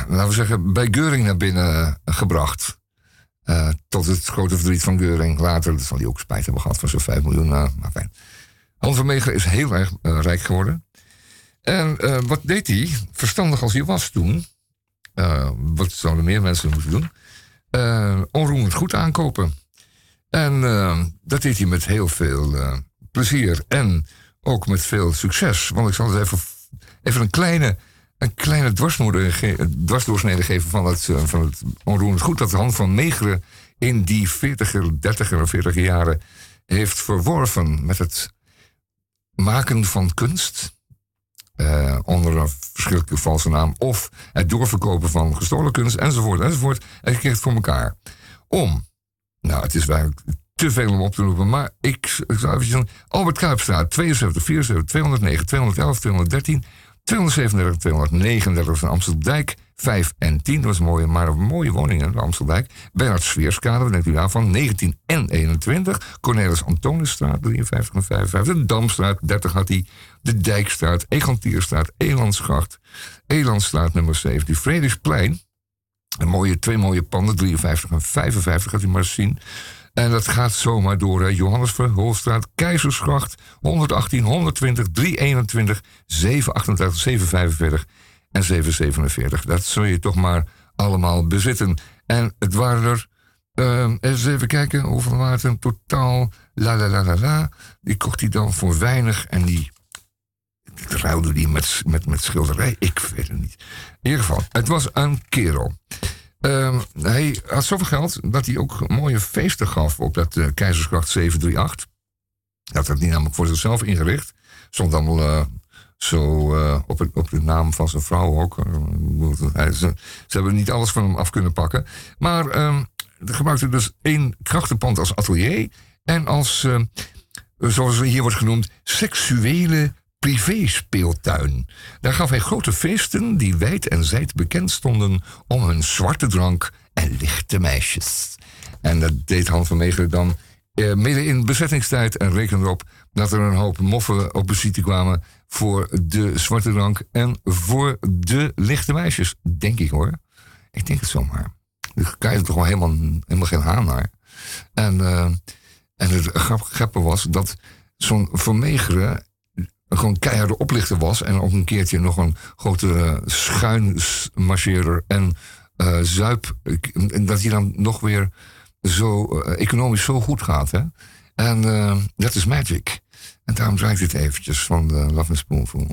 laten we zeggen, bij Geuring naar binnen gebracht. tot het grote verdriet van Geuring. Later zal hij ook spijt hebben gehad van zo'n 5 miljoen. Maar fijn. Han van Meegeren is heel erg rijk geworden. En wat deed hij? Verstandig als hij was toen... Uh, wat zouden meer mensen moeten doen? Uh, onroerend goed aankopen. En uh, dat deed hij met heel veel plezier en ook met veel succes. Want ik zal het even, even een kleine, een kleine dwarsdoorsnede geven van het, van het onroerend goed. Dat de hand van Megeren in die 40er, 30er en 40er jaren heeft verworven met het maken van kunst. Eh, onder een verschrikkelijke valse naam. Of het doorverkopen van gestolen kunst. Enzovoort, enzovoort. En je kreeg het voor elkaar. Om. Nou, het is eigenlijk te veel om op te roepen. Maar ik, zou even zeggen. Albert Kuipstraat, 72, 74, 209, 211, 213, 237, 239 van Amsterdijk. 5 en 10, dat was mooie, maar mooie woning in Amsterdijk. Bernard Sveerskade, wat denkt u daarvan? 19 en 21. Cornelis Antonisstraat, 53 en 55. De Damstraat, 30 had hij. De Dijkstraat, Egantierstraat, Elandsgracht. Elandstraat nummer 17. Frederiksplein, een mooie, twee mooie panden, 53 en 55, gaat u maar zien. En dat gaat zomaar door. Hè. Johannes Verholstraat, Keizersgracht, 118, 120, 321, 788, 745 en 747. Dat zul je toch maar allemaal bezitten. En het waren er, ehm, eens even kijken, hoeveel waren het totaal? La la la la la. Die kocht hij dan voor weinig en die ruilde die met, met, met schilderij. Ik weet het niet. In ieder geval, het was een kerel. Ehm, hij had zoveel geld dat hij ook mooie feesten gaf op dat eh, Keizersgracht 738. Hij had dat niet namelijk voor zichzelf ingericht. Stond allemaal eh, zo eh, op, het, op de naam van zijn vrouw ook. Eh, hij- ze, ze hebben niet alles van hem af kunnen pakken. Maar ehm hij gebruikte dus één krachtenpand als atelier. En als, eh, zoals hier wordt genoemd, seksuele privéspeeltuin. Daar gaf hij grote feesten die wijd en zijd bekend stonden om hun zwarte drank en lichte meisjes. En dat deed Han van Meegeren dan eh, midden in bezettingstijd en rekende erop dat er een hoop moffen op visite kwamen voor de zwarte drank en voor de lichte meisjes. Denk ik hoor. Ik denk het zomaar. Daar je er toch wel helemaal, helemaal geen haan naar. En, eh, en het grap, grappige was dat zo'n Vermegeren gewoon keiharde oplichter was. En ook een keertje nog een grote schuinmarcheerder en eh zuip. Dat hij dan nog weer zo eh, economisch zo goed gaat. Hè? En eh, dat is magic. En daarom draai ik dit eventjes van de Love and Spoonful.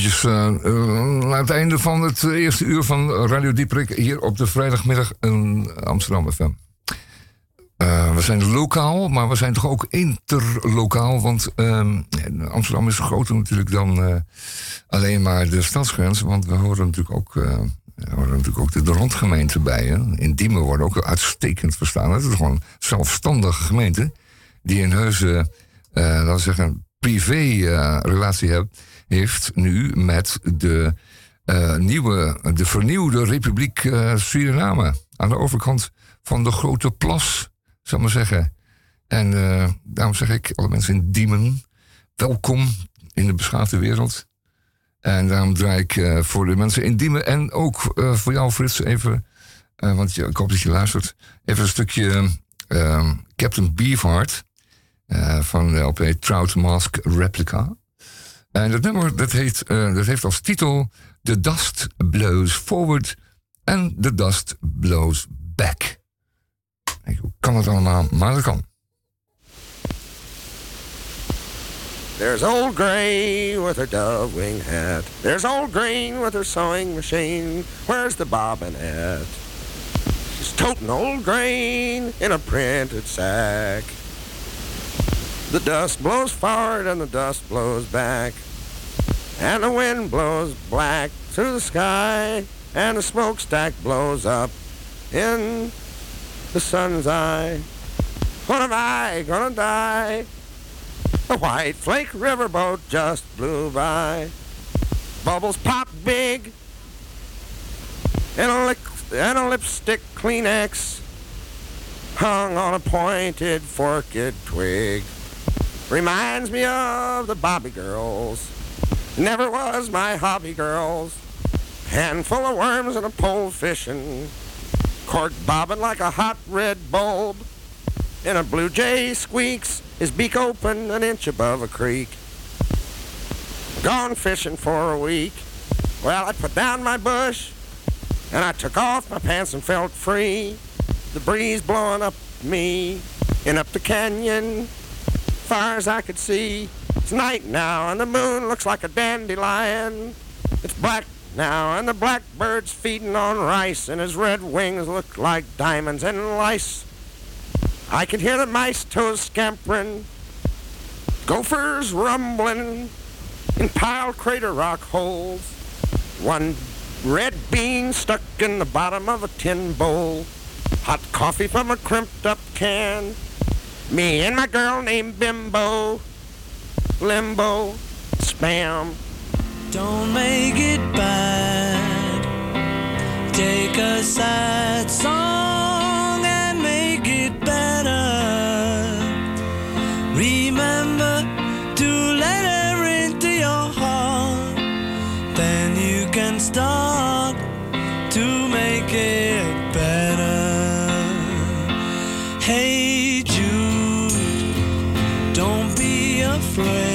Eventjes eh, eh, naar het einde van het eerste uur van Radio Dieprik hier op de vrijdagmiddag in Amsterdam FM. Eh, we zijn lokaal, maar we zijn toch ook interlokaal. Want ehm, Amsterdam is groter natuurlijk dan alleen maar de stadsgrens. Want we horen natuurlijk ook, horen natuurlijk ook de, de rondgemeente bij. In Diemen worden ook uitstekend verstaan. Het is gewoon een zelfstandige gemeente. Die een heuse, eh laten we zeggen, privé-relatie heeft, heeft nu met de eh, nieuwe, de vernieuwde Republiek eh, Suriname. Aan de overkant van de Grote Plas, zal maar zeggen. En eh, daarom zeg ik, alle mensen in Diemen, welkom in de beschaafde wereld. En daarom draai ik voor de mensen in Diemen en ook voor jou, Frits, even, want ik hoop dat je luistert, even een stukje Captain Beefheart van de LP Trout Mask Replica. En dat nummer dat, heet, eh, dat heeft als titel The Dust Blows Forward and The Dust Blows Back. Hoe kan dat allemaal? Maar dat kan. There's old Gray with her dove wing hat. There's old Green with her sewing machine. Where's the bobbin at? She's toting old Grain in a printed sack. The dust blows forward and the dust blows back. And the wind blows black through the sky. And the smokestack blows up in the sun's eye. When am I gonna die? The White Flake riverboat just blew by. Bubbles pop big. And a, lick, and a lipstick Kleenex hung on a pointed forked twig. Reminds me of the Bobby girls. Never was my hobby girls. Handful of worms and a pole fishing. Cork bobbing like a hot red bulb. And a blue jay squeaks, his beak open an inch above a creek. Gone fishing for a week. Well, I put down my bush and I took off my pants and felt free. The breeze blowing up me and up the canyon, far as I could see. It's night now and the moon looks like a dandelion. It's black now and the blackbird's feeding on rice and his red wings look like diamonds and lice. I can hear the mice toes scampering, gophers rumbling in piled crater rock holes. One red bean stuck in the bottom of a tin bowl. Hot coffee from a crimped up can. Me and my girl named Bimbo. Limbo. Spam. Don't make it bad. Take a sad song and make it better. Remember to let her into your heart. Then you can start to make it flame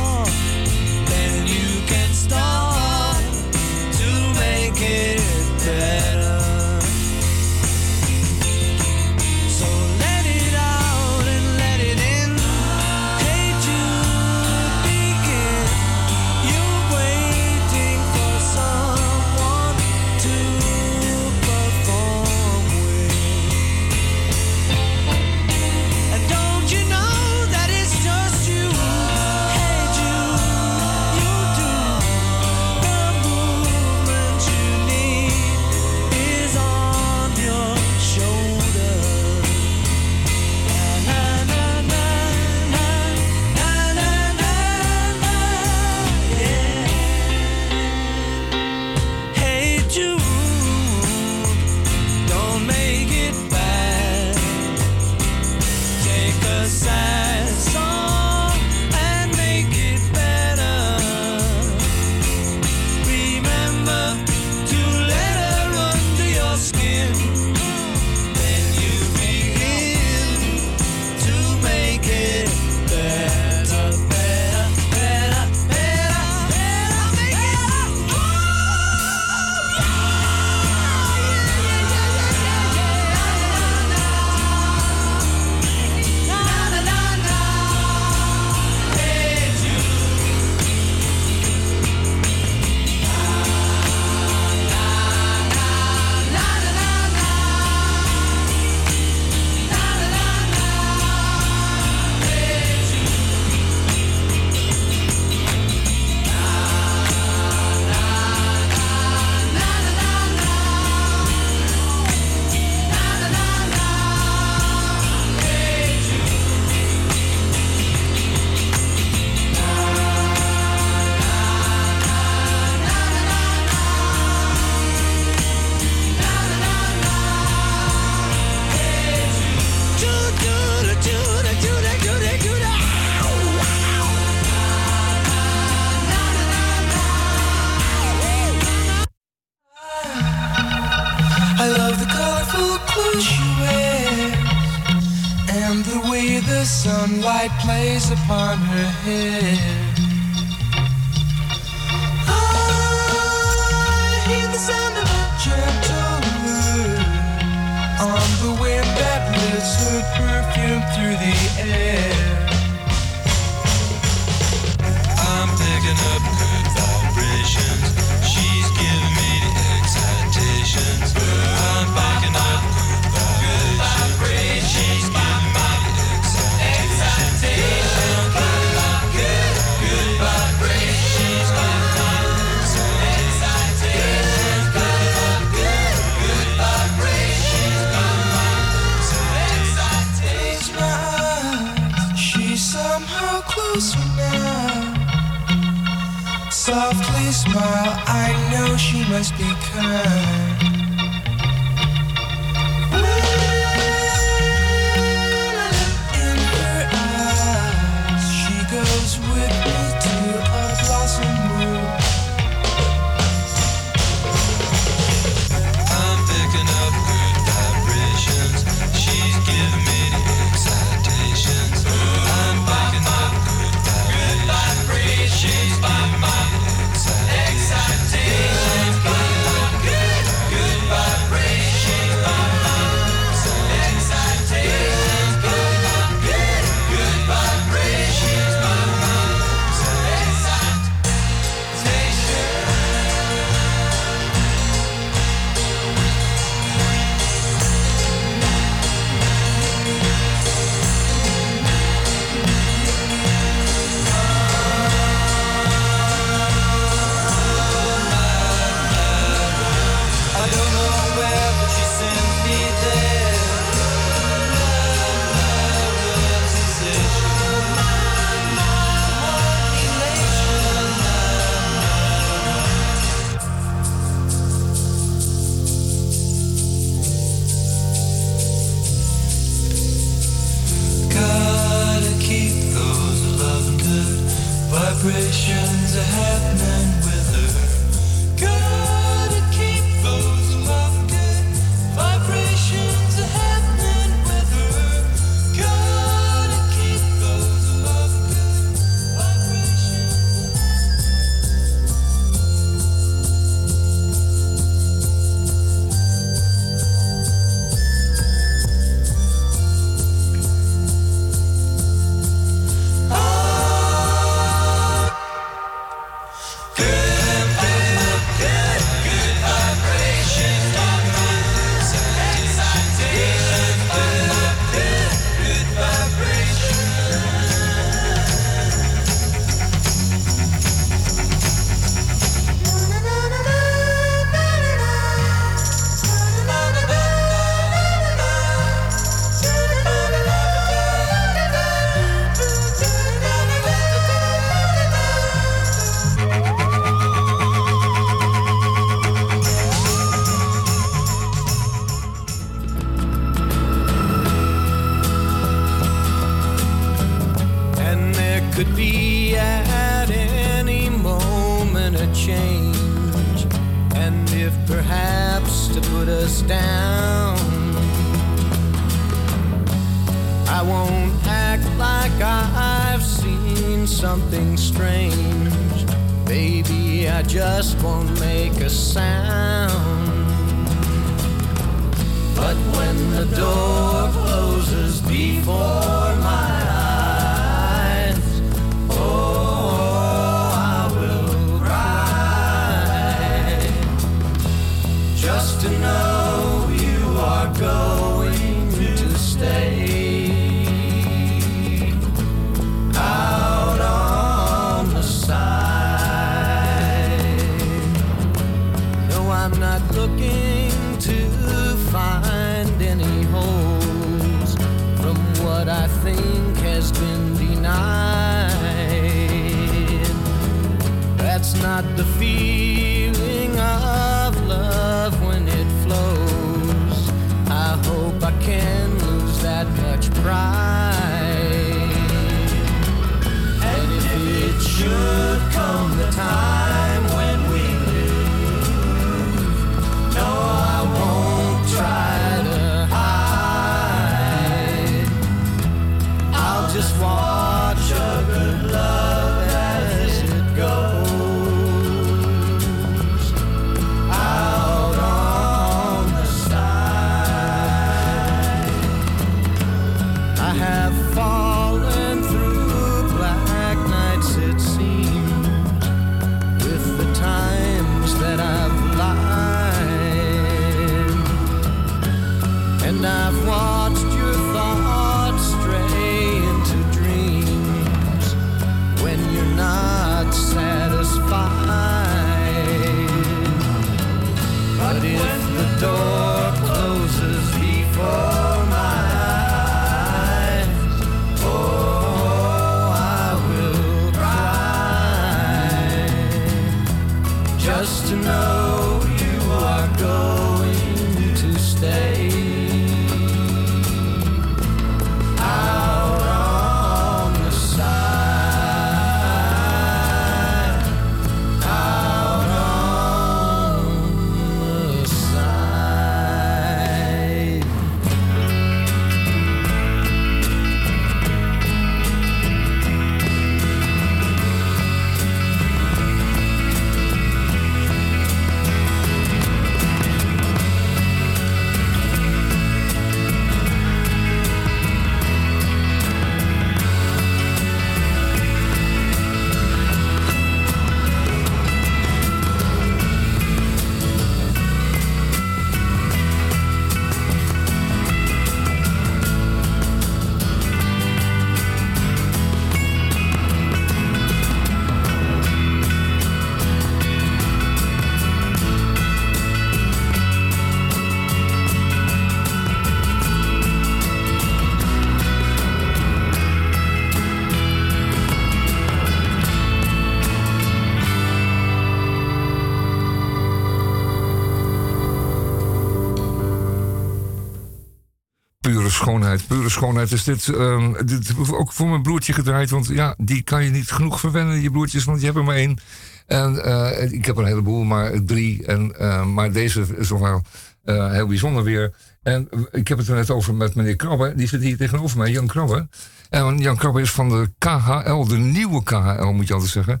schoonheid, pure schoonheid is dit. ehm, dit ook voor mijn broertje gedraaid, want ja, die kan je niet genoeg verwennen, je broertjes, want je hebt er maar één. En eh, ik heb een heleboel, maar drie. En, eh, maar deze is nog wel eh, heel bijzonder weer. En ik heb het er net over met meneer Krabbe, die zit hier tegenover mij, Jan Krabbe. En Jan Krabbe is van de KHL, de nieuwe KHL moet je altijd zeggen.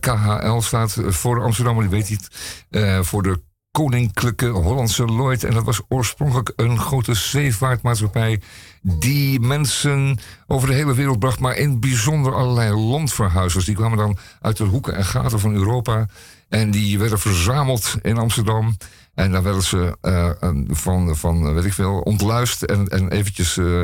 KHL staat voor Amsterdam, die weet niet. voor de Koninklijke Hollandse Lloyd. En dat was oorspronkelijk een grote zeevaartmaatschappij. die mensen over de hele wereld bracht. maar in bijzonder allerlei landverhuizers. Die kwamen dan uit de hoeken en gaten van Europa. En die werden verzameld in Amsterdam. En dan werden ze eh, van, van, weet ik veel, ontluist en, en eventjes eh,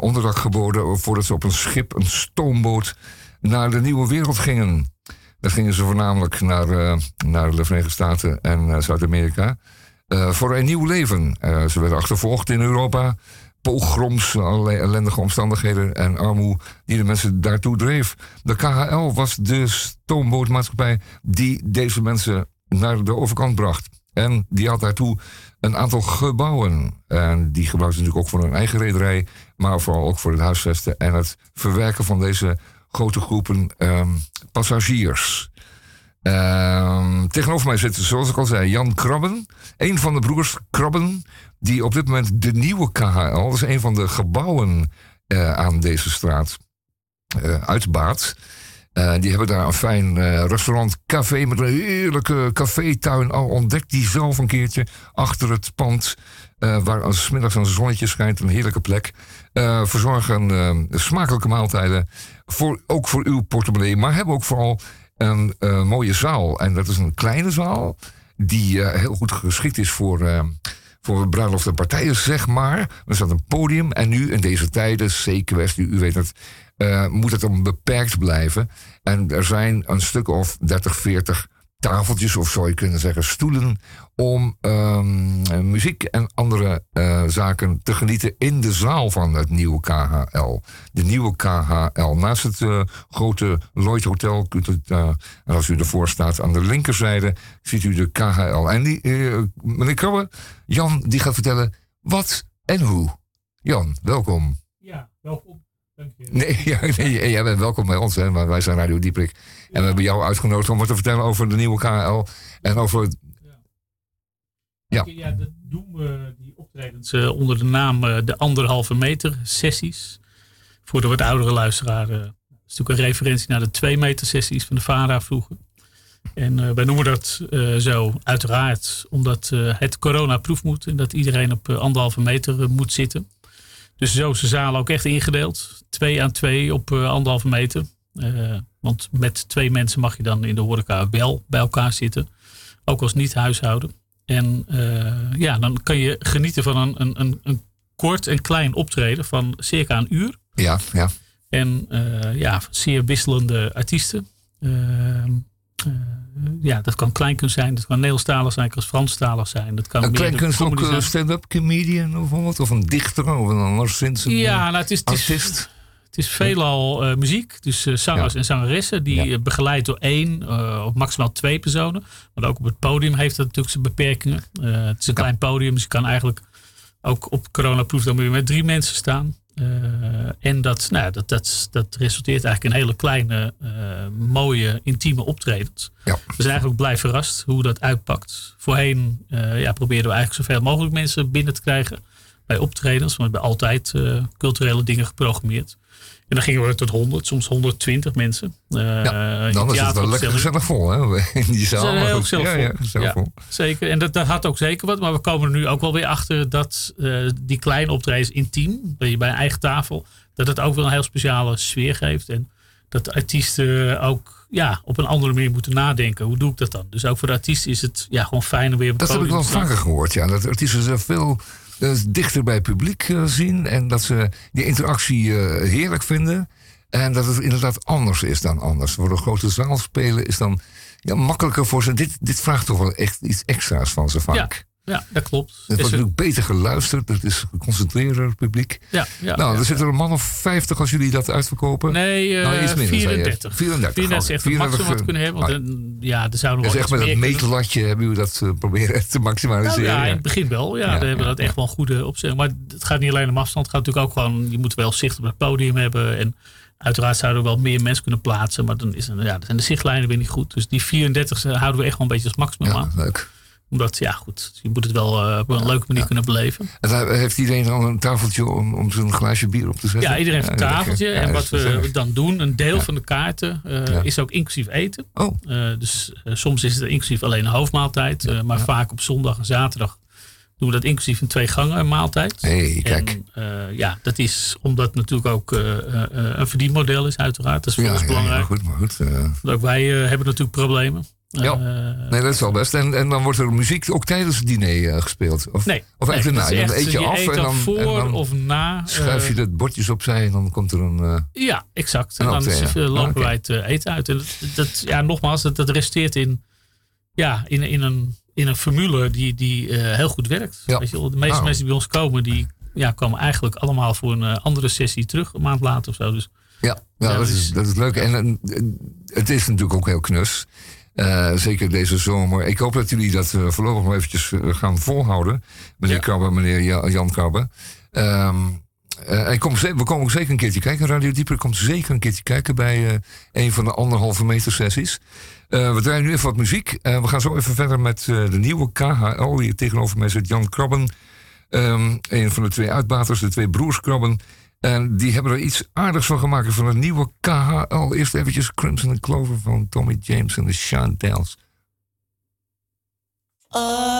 onderdak geboden voordat ze op een schip, een stoomboot, naar de nieuwe wereld gingen. Dan gingen ze voornamelijk naar, eh, naar de Verenigde Staten en eh, Zuid-Amerika. eh, voor een nieuw leven. Ze werden achtervolgd in Europa. Pogroms, allerlei ellendige omstandigheden en armoede die de mensen daartoe dreef. De KHL was de stoombootmaatschappij die deze mensen naar de overkant bracht. En die had daartoe een aantal gebouwen. En die gebruikten natuurlijk ook voor hun eigen rederij, maar vooral ook voor het huisvesten en het verwerken van deze grote groepen ehm, passagiers. Ehm, tegenover mij zit, zoals ik al zei, Jan Krabben. Een van de broers Krabben, die op dit moment de nieuwe KHL, dat is een van de gebouwen eh, aan deze straat, eh, uitbaat. Eh, die hebben daar een fijn restaurant, café met een heerlijke cafétuin. Al ontdekt die zelf een keertje achter het pand. waar als middags een zonnetje schijnt, een heerlijke plek. Eh, verzorgen eh, smakelijke maaltijden. Voor, ook voor uw portemonnee. Maar hebben ook vooral een eh, mooie zaal. En dat is een kleine zaal. Die heel goed geschikt is voor, voor bruiloft en partijen, zeg maar. Er staat een podium. En nu in deze tijden, zeker u, u weet het, moet het dan beperkt blijven. En er zijn een stuk of 30, 40 tafeltjes, of zou je kunnen zeggen stoelen, om ehm, muziek en andere eh, zaken te genieten in de zaal van het nieuwe KHL. De nieuwe KHL. Naast het eh, grote Lloyd Hotel kunt u, eh, en als u ervoor staat aan de linkerzijde, ziet u de KHL. En die, meneer Krabbe, Jan, die gaat vertellen wat en hoe. Jan, welkom. Ja, welkom. Dank (laughs) je. Nee, ja, nee, jij bent welkom bij ons, hè, maar wij zijn Radio Dieprik. En we hebben jou uitgenodigd om wat te vertellen over de nieuwe KHL. En over. het- Ja. Ja, dat doen we die optredens eh, onder de naam eh, de anderhalve meter sessies. Voor de wat oudere luisteraar. eh, dat is natuurlijk een referentie naar de twee meter sessies van de VARA vroeger. En eh, wij noemen dat eh, zo uiteraard omdat eh, het coronaproef moet. En dat iedereen op eh, anderhalve meter eh, moet zitten. Dus zo is de zaal ook echt ingedeeld. Twee aan twee op eh, anderhalve meter. Eh, want met twee mensen mag je dan in de horeca wel bij elkaar zitten. Ook als niet huishouden. En eh, ja, dan kan je genieten van een, een, een, een kort en klein optreden van circa een uur. Ja, ja. En ja, zeer wisselende artiesten. Eh, ja, dat kan kleinkunst zijn, dat kan Nederlandstalig zijn, dat kan Franstalig zijn. Dat kan Een meer klein de kunst ook comedy eh, stand-up comedian bijvoorbeeld? Of een dichter of een anderszins een Ja, eh, nou, het is, het is, artiest? het is veelal eh, muziek. Dus eh, zangers en zangeressen. Die eh, begeleid door één eh, of maximaal twee personen. Want ook op het podium heeft dat natuurlijk zijn beperkingen. Eh, het is een klein podium. Dus je kan eigenlijk ook op coronaproef dan weer met drie mensen staan. Eh, en dat, nou, dat, dat, dat resulteert eigenlijk in hele kleine, eh, mooie, intieme optredens. Ja. We zijn eigenlijk blij verrast hoe dat uitpakt. Voorheen eh, ja, probeerden we eigenlijk zoveel mogelijk mensen binnen te krijgen bij optredens. Want we hebben altijd culturele dingen geprogrammeerd. En dan gingen we tot 100, soms 120 mensen. Eh, in Dan is het wel lekker gezellig vol, hè? (laughs) In die zaal. Zijn maar heel goed. ja, vol. ja, Ja, vol. Zeker. En dat, dat had ook zeker wat. Maar we komen er nu ook wel weer achter dat eh, die kleine optredens intiem, dat je bij een eigen tafel, dat het ook wel een heel speciale sfeer geeft. En dat de artiesten ook ja, op een andere manier moeten nadenken. Hoe doe ik dat dan? Dus ook voor de artiesten is het ja, gewoon fijn om weer op Dat heb ik wel vaker gehoord, ja. Dat artiesten zich veel eh, dichter bij het publiek eh, zien. En dat ze die interactie eh, heerlijk vinden. En dat het inderdaad anders is dan anders. Voor een grote zaal spelen is dan makkelijker voor ze. Dit, dit vraagt toch wel echt iets extra's van ze vaak. Ja, dat klopt. Het wordt Is natuurlijk beter geluisterd. Het is geconcentreerder, publiek. Ja, ja, nou, ja, er zitten er een man of 50 als jullie dat uitverkopen. Nee, eh, Nou, iets minder, zei je. 34. 34. 34 is echt het 34, maximum wat we kunnen hebben. Want ah, eh, ja, er zouden Dus wel echt met dat meetlatje hebben jullie dat eh, proberen (laughs) te maximaliseren. Nou, ja, in het begin wel. Ja, hebben we ja, dat echt wel een goede opzet. Maar het gaat niet alleen om afstand. Het gaat natuurlijk ook gewoon, je moet wel zicht op het podium hebben. En uiteraard zouden we wel meer mensen kunnen plaatsen. Maar dan, is, een- ja, dan zijn de zichtlijnen weer niet goed. Dus die 34 houden we echt wel een beetje als maximum aan. Leuk. Omdat, ja goed, je moet het wel eh, op een leuke manier kunnen beleven. En heeft iedereen dan een tafeltje om, om zijn glaasje bier op te zetten? Ja, iedereen heeft een tafeltje. En wat we dan doen, een deel van de kaarten eh, is ook inclusief eten. Oh. Eh, dus soms is het inclusief alleen een hoofdmaaltijd. maar vaak op zondag en zaterdag doen we dat inclusief een twee gangen maaltijd. Hey, kijk. En, ja, dat is omdat het natuurlijk ook een verdienmodel is uiteraard. Dat is voor Ja, ons belangrijk. ja, goed, maar goed. Want Ook wij hebben natuurlijk problemen. Ja. Eh, nee, dat is wel best. En, en dan wordt er muziek ook tijdens het diner eh, gespeeld? Of, Nee, of nee, even dat na? is Dan eet je, af eet en dan voor en dan of na. schuif je eh, de bordjes opzij en dan komt er een... Ja, exact. En En dan is, Ah, lopen oké. wij het eten uit. En dat, dat, ja, nogmaals, dat, dat resteert in, ja, in, in, een, in een formule die, die heel goed werkt. Ja. Weet je, de meeste Nou. mensen die bij ons komen, die ja, komen eigenlijk allemaal voor een andere sessie terug, een maand later of zo. Dus Ja, ja, Ja, dat, dus- is, dat is leuk. En, eh, het is natuurlijk ook heel knus. Eh, zeker deze zomer. Ik hoop dat jullie dat eh, voorlopig nog eventjes eh, gaan volhouden. Meneer Ja. Krabbe, meneer Ja- Jan Krabbe. Ehm, eh, kom, we komen ook zeker een keertje kijken. Radio Dieper komt zeker een keertje kijken bij een van de anderhalve meter sessies. We draaien nu even wat muziek. We gaan zo even verder met de nieuwe KHL. Hier tegenover mij zit Jan Krabben. Ehm, een van de twee uitbaters, de twee broers Krabben. En die hebben er iets aardigs van gemaakt van een nieuwe KHL. Eerst eventjes Crimson and Clover van Tommy James en de Chantels. Oh.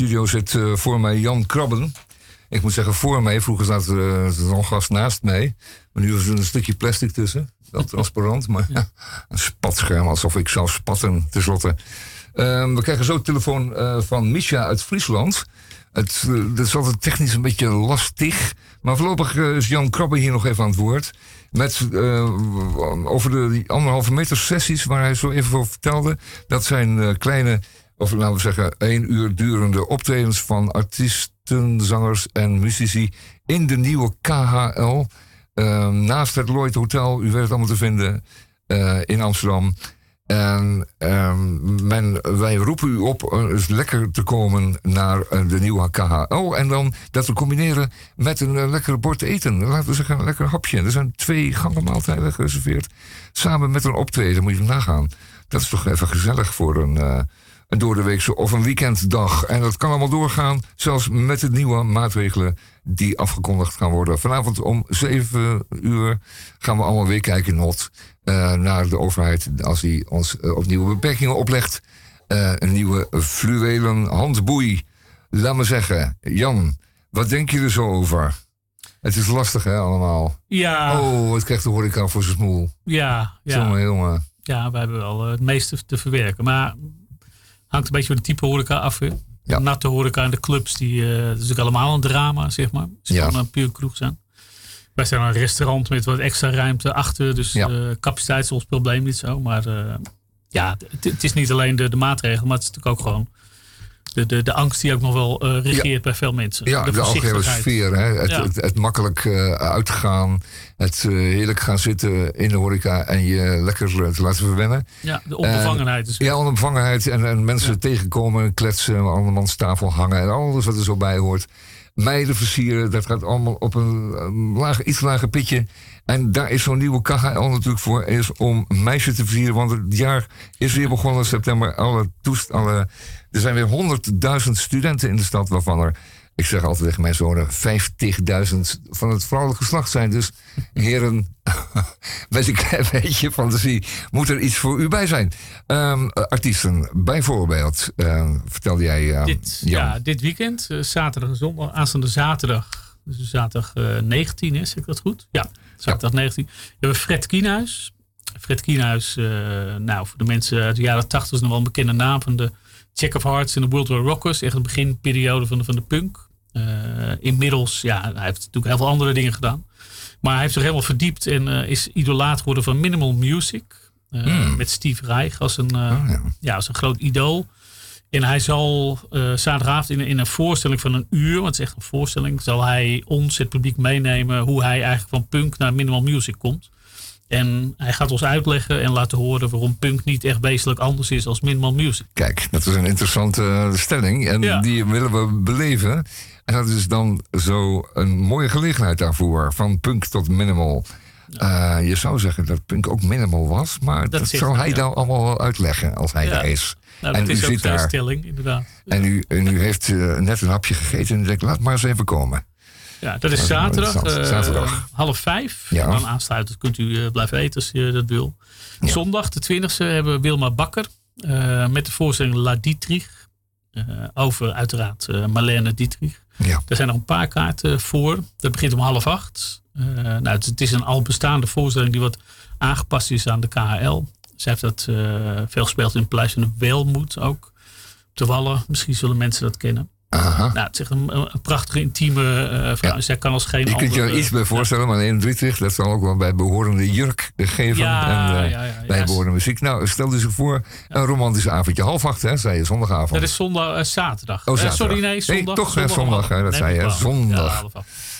Studio zit eh, voor mij Jan Krabben. Ik moet zeggen voor mij. Vroeger zat er uh, gast naast mij. Maar nu is er een stukje plastic tussen. Wel transparant, maar (laughs) een spatscherm. Alsof ik zou spatten, tenslotte. Ehm, we krijgen zo een telefoon eh, van Misha uit Friesland. Het, eh, dat is altijd technisch een beetje lastig. Maar voorlopig eh, is Jan Krabbe hier nog even aan het woord. Met, eh, over de anderhalve meter sessies waar hij zo even over vertelde. Dat zijn eh, kleine, of laten we zeggen, één uur durende optredens van artiesten, zangers en muzici in de nieuwe KHL. Ehm, naast het Lloyd Hotel, u weet het allemaal te vinden eh, in Amsterdam. En ehm, men, wij roepen u op eh, eens lekker te komen naar eh, de nieuwe KHL. En dan dat we combineren met een uh, lekkere bord eten. Laten we zeggen, een lekker hapje. Er zijn twee gangen maaltijden gereserveerd. Samen met een optreden, moet je nagaan. Dat is toch even gezellig voor een, een doordeweekse of een weekenddag. En dat kan allemaal doorgaan, zelfs met de nieuwe maatregelen die afgekondigd gaan worden. Vanavond om 7 uur gaan we allemaal weer kijken not, uh, naar de overheid als die ons uh, opnieuw beperkingen oplegt. Uh, een nieuwe fluwelen handboei. Laat me zeggen, Jan, wat denk je er zo over? Het is lastig, hè, allemaal. Ja. Oh, het krijgt de horeca voor zijn smoel. Ja, ja. Jongen, jongen. Ja, we hebben wel het meeste te verwerken. Maar hangt een beetje van de type horeca af. Hè? Ja. natte horeca en de clubs, die, uh, dat is natuurlijk allemaal een drama, zeg maar. Ze ja. kan een puur kroeg zijn. Wij zijn een restaurant met wat extra ruimte achter, dus ja. uh, capaciteit is ons probleem niet zo. Maar uh, ja, het is niet alleen de, de maatregelen, maar het is natuurlijk ook gewoon de, de, de angst die ook nog wel uh, regeert ja. bij veel mensen. Ja, de, de algehele sfeer. Hè? Het, ja. het, het, makkelijk uh, uitgaan. Het uh, heerlijk gaan zitten in de horeca en je lekker te laten verwennen. Ja, de onbevangenheid. En, ja, onbevangenheid. En, en mensen ja. tegenkomen, kletsen, aan andermans tafel hangen. En alles wat er zo bij hoort. Meiden versieren, dat gaat allemaal op een, lager, iets lager pitje. En daar is zo'n nieuwe KHL natuurlijk voor. Is om meisjes te versieren. Want het jaar is weer begonnen in september. Alle toest, alle, er zijn weer honderdduizend studenten in de stad. Waarvan er, ik zeg altijd tegen mijn zonen, 50.000 van het vrouwelijk geslacht zijn. Dus heren, (laughs) met een klein beetje fantasie moet er iets voor u bij zijn. Um, artiesten, bijvoorbeeld, uh, vertelde jij. Uh, dit, ja, dit weekend, uh, zaterdag en zondag, aanstaande zaterdag. Dus zaterdag 19 is, zeg ik dat goed? Ja, zaterdag ja. 19. We hebben Fred Kienhuis. Fred Kienhuis, uh, nou, voor de mensen uit de jaren 80 is nog wel een bekende naam van de Check of Hearts en de World War Rockers. Echt de beginperiode van de, van de punk. Uh, inmiddels, ja, hij heeft natuurlijk heel veel andere dingen gedaan. Maar hij heeft zich helemaal verdiept en uh, is idolaat geworden van minimal music. Mm. Met Steve Reich als een, oh, ja. ja. als een groot idool. En hij zal uh, zaterdagavond in, in, een voorstelling van een uur, want het is echt een voorstelling, zal hij ons, het publiek, meenemen hoe hij eigenlijk van punk naar minimal music komt. En hij gaat ons uitleggen en laten horen waarom punk niet echt wezenlijk anders is als minimal music. Kijk, dat is een interessante stelling en ja. die willen we beleven. En dat is dan zo een mooie gelegenheid daarvoor, van punk tot minimal. Ja. Uh, je zou zeggen dat punk ook minimal was, maar dat, dat zal hij ja. dan allemaal wel uitleggen als hij er is. Nou, en u zit daar. Stelling, inderdaad. En u, en u heeft uh, net een hapje gegeten en denkt, laat maar eens even komen. Ja, dat is zaterdag, uh, zaterdag. half vijf. Ja. En dan aansluiten kunt u uh, blijven eten als je dat wil. Ja. Zondag, de 20e, hebben we Wilma Bakker met de voorstelling La Dietrich. over uiteraard Marlene Dietrich. Ja. Er zijn nog een paar kaarten voor. Dat begint om half acht. nou, het, het, is een al bestaande voorstelling die wat aangepast is aan de KHL. Zij heeft dat veel gespeeld in Paleis van de Weelmoed ook. De Wallen, misschien zullen mensen dat kennen. Aha. Nou, het is echt een, een prachtige, intieme uh, vrouw. Ja. Zij kan als geen Je kunt je er iets bij voorstellen, maar in Dietrich, dat zal ook wel bij behorende jurk geven. Ja, en uh, ja, ja, bij behorende muziek. Nou, stel je zich voor, een romantisch avondje. Half acht, hè, zei je, zondagavond. Dat is zondag, uh, zaterdag. Oh, zaterdag. sorry, nee, zondag. Nee, toch zondag, zondag, hè, dat nee, zei je. Zondag.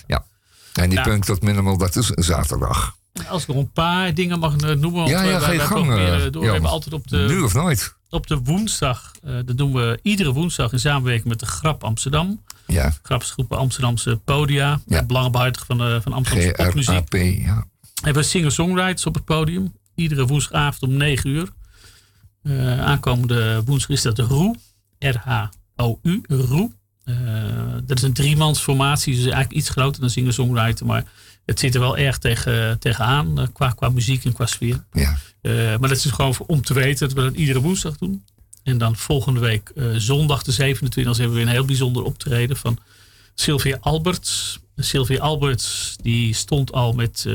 Ja. En die Ja. punk tot minimal, dat is zaterdag. Als ik nog een paar dingen mag eh, noemen. Want Ja, ja, wij- ga je wij gang, proberen eh, door. We hebben altijd op de, Nu of nooit. op de woensdag. eh, dat doen we iedere woensdag in samenwerking met de Grap Amsterdam. Ja, Grapsgroepen Amsterdamse Podia. Ja. Van, van Amsterdamse popmuziek. Ja. hebben we singer-songwriters op het podium. Iedere woensdagavond om 9 uur. Eh, aankomende woensdag is dat de ROE. R-H-O-U. ROE. Eh, dat is een driemansformatie. Dus eigenlijk iets groter dan singer-songwriter. Maar het zit er wel erg tegen, tegenaan. eh, qua, qua muziek en qua sfeer. Ja. Eh, maar dat is gewoon om te weten dat we dat iedere woensdag doen. En dan volgende week eh, zondag de 27 hebben we weer een heel bijzonder optreden van Sylvia Alberts. Sylvia Alberts die stond al met eh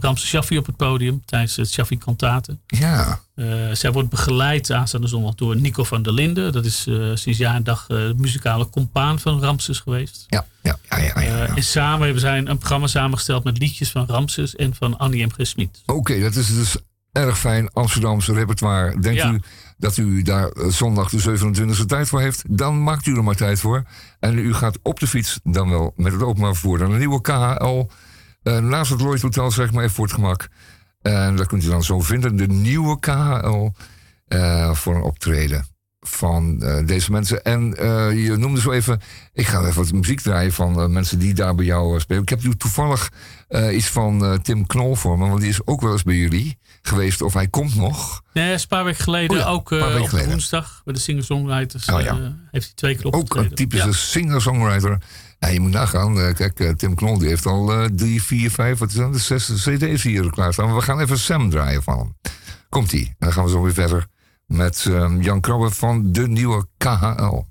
Ramse Shaffi op het podium tijdens het Shaffi Kantaten. Ja. Eh, zij wordt begeleid aanstaande zondag door Nico van der Linden. Dat is eh, sinds jaar en dag de muzikale compaan van Ramses geweest. Ja, ja, ja. ja, Eh, en samen hebben zij een, programma samengesteld met liedjes van Ramses en van Annie M. G. Smit. Oké, dat is dus erg fijn. Amsterdamse repertoire. Denkt Ja. u dat u daar eh, zondag de 27e tijd voor heeft? Dan maakt u er maar tijd voor. En u gaat op de fiets, dan wel met het openbaar vervoer. Dan een nieuwe KHL. eh, naast het Lloyd Hotel, zeg maar even voor het gemak. En dat kunt u dan zo vinden. De nieuwe KHL eh, voor een optreden van deze mensen. En je noemde zo even, ik ga even wat muziek draaien van mensen die daar bij jou spelen. Ik heb nu toevallig iets van Tim Knol voor me, want die is ook wel eens bij jullie geweest, of hij komt nog. Nee, is een paar weken geleden, Oh ja, ook eh, op geleden. woensdag bij de singer-songwriters. Oh ja. eh, heeft hij twee keer Ook opgetreden. een typische singer-songwriter. Ja, je moet nagaan, eh, kijk, Tim Knol die heeft al drie, vier, vijf, wat is dat, zes cd's hier klaarstaan. Maar we gaan even Sam draaien van hem. Komt-ie. En dan gaan we zo weer verder met eh, Jan Krabbe van de nieuwe KHL.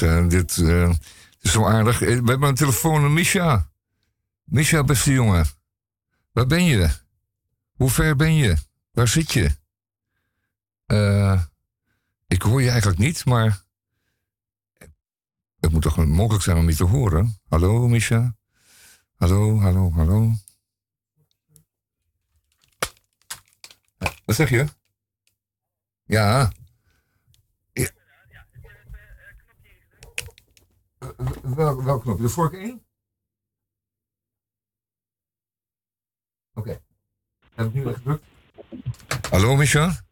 Nooit. eh, dit eh, is zo aardig. Eh, We hebben een telefoon, Misha. Misha, beste jongen. Waar ben je? Hoe ver ben je? Waar zit je? Eh, ik hoor je eigenlijk niet, maar... Het moet toch mogelijk zijn om je te horen? Hallo, Misha? Hallo, hallo, hallo? Eh, Wat zeg je? Ja. Eh, Wel, welk knopje? De vork 1? Oké. Heb ik nu echt gedrukt? Hallo, Micha?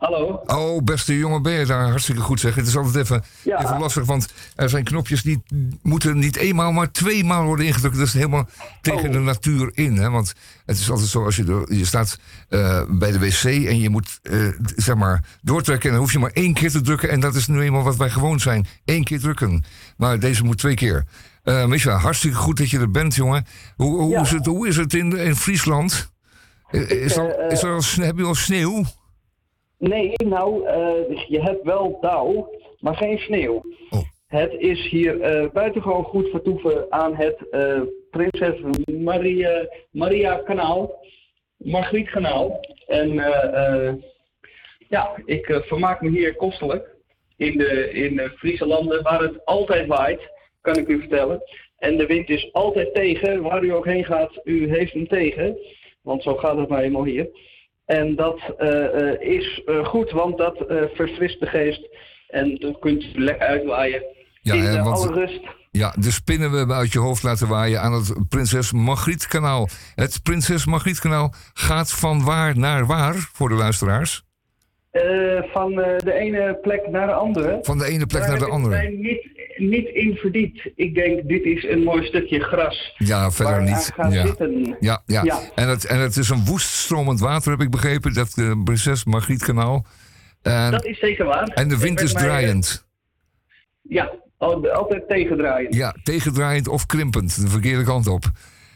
Hallo. Oh, beste jongen, ben je daar? Hartstikke goed zeg. Het is altijd even, Ja. even lastig, want er zijn knopjes die moeten niet eenmaal, maar tweemaal worden ingedrukt. Dat is helemaal tegen Oh. de natuur in. Hè? Want het is altijd zo, als je, er- je staat eh, bij de wc en je moet eh, zeg maar doortrekken. En dan hoef je maar één keer te drukken. En dat is nu eenmaal wat wij gewoon zijn. Eén keer drukken. Maar deze moet twee keer. Eh Misha, hartstikke goed dat je er bent, jongen. Hoe, hoe, is, het, hoe is het in, in Friesland? Is is er al, heb je al sneeuw? Nee, nou, eh, je hebt wel dauw, maar geen sneeuw. Het is hier eh, buitengewoon goed vertoeven aan het eh, Prinses Maria, Maria Kanaal, Margriet Kanaal. En ja, ik vermaak me hier kostelijk in de, in de Friese landen waar het altijd waait, kan ik u vertellen. En de wind is altijd tegen, waar u ook heen gaat, u heeft hem tegen. Want zo gaat het nou eenmaal hier. En dat eh, eh, is eh, goed, want dat verfrist de geest. En dan kunt u lekker uitwaaien. Ja, in hè, want- alle rust. Ja, de spinnen we hebben uit je hoofd laten waaien aan het Prinses Margriet kanaal. Het Prinses Margriet kanaal gaat van waar naar waar voor de luisteraars? Van de ene plek naar de andere. Van de ene plek Daar naar de andere. mij niet, niet in verdiept. Ik denk, dit is een mooi stukje gras. Ja, verder niet. Ja. zitten. Ja, ja. Ja. En, het, en het is een woest stromend water, heb ik begrepen, dat eh, Prinses Margriet kanaal. En, Dat is zeker waar. en de wind is mij, eh, draaiend. Ja, al- altijd tegendraaien. Ja, tegendraaiend of krimpend, de verkeerde kant op.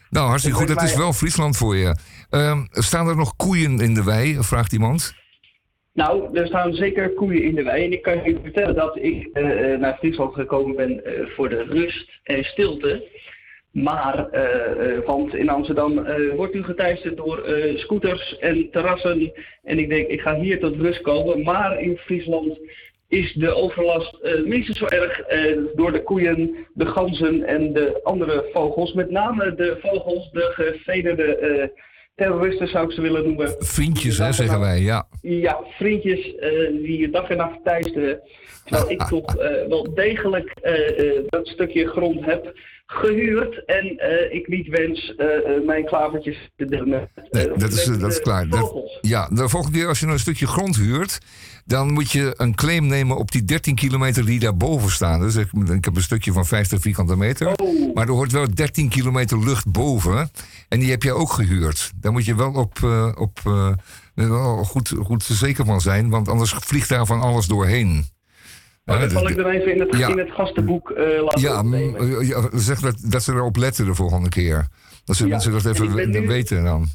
Nou, hartstikke Ik goed. Dat is wel Friesland voor je. Ehm, staan er nog koeien in de wei? Vraagt iemand. Nou, er staan zeker koeien in de wei. En ik kan je vertellen dat ik eh, eh, naar Friesland gekomen ben eh, voor de rust en stilte. Maar, want in Amsterdam wordt u geteisterd door scooters en terrassen. En ik denk, ik ga hier tot rust komen. Maar in Friesland is de overlast minstens zo erg door de koeien, de ganzen en de andere vogels. Met name de vogels, de gevederde terroristen zou ik ze willen noemen. Vriendjes, hè, zeggen wij, ja. Ja, vriendjes eh, die je dag en nacht teisteren. Terwijl ik (laughs) toch eh, wel degelijk eh, eh, dat stukje grond heb gehuurd. En eh, ik niet wens eh, eh, mijn klavertjes te eh, Nee, dat is, dat is klaar. Dat- ja, de volgende keer als je nou een stukje grond huurt, dan moet je een claim nemen op die 13 kilometer die daarboven staan. Dus ik, ik heb een stukje van 50 vierkante meter. Oh. Maar er hoort wel 13 kilometer lucht boven. En die heb jij ook gehuurd. Daar moet je wel op, op wel goed, goed zeker van zijn, want anders vliegt daar van alles doorheen. Maar dat zal ik dan even in het, ja. in het gastenboek eh, laten ja, opnemen. mm, ja, zeg dat, dat ze erop letten de volgende keer. Dat ze Ja, mensen dat en even nu- weten dan.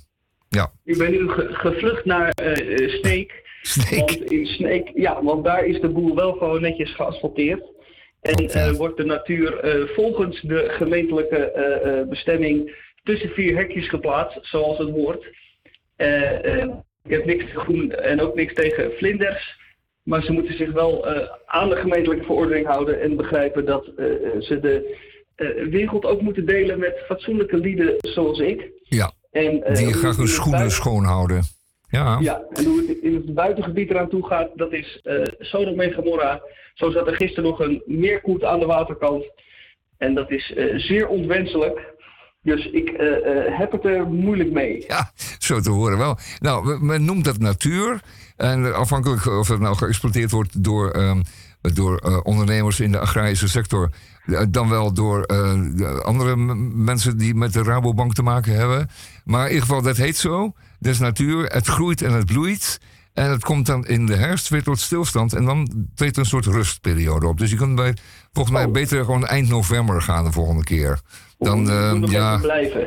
Ja. Ik ben nu ge- gevlucht naar eh, eh, Sneek. Want in Sneek, ja, want daar is de boel wel gewoon netjes geasfalteerd. En eh, wordt de natuur eh, volgens de gemeentelijke eh, eh, bestemming tussen vier hekjes geplaatst, zoals het hoort. Eh, eh, ik heb niks tegen groen en ook niks tegen vlinders. Maar ze moeten zich wel eh, aan de gemeentelijke verordening houden en begrijpen dat eh, eh, ze de wereld ook moeten delen met fatsoenlijke lieden zoals ik. Ja, En, die graag hun schoenen buiten- schoon houden. Ja. ja, en hoe het in het buitengebied eraan toe gaat, dat is eh Sodom en Gomorra. Zo zat er gisteren nog een meerkoet aan de waterkant. En dat is zeer onwenselijk. Dus ik heb het er moeilijk mee. Ja, zo te horen wel. Nou, men noemt dat natuur. En afhankelijk of het nou geëxploiteerd wordt door, ehm, door eh, ondernemers in de agrarische sector. eh, Dan wel door eh, de andere mensen die met de Rabobank te maken hebben. Maar in ieder geval, dat heet zo. Dat is natuur. Het groeit en het bloeit. En het komt dan in de herfst weer tot stilstand. En dan treedt een soort rustperiode op. Dus je kunt bij, volgens mij beter gewoon eind november gaan de volgende keer. Dan, eh, nog ja,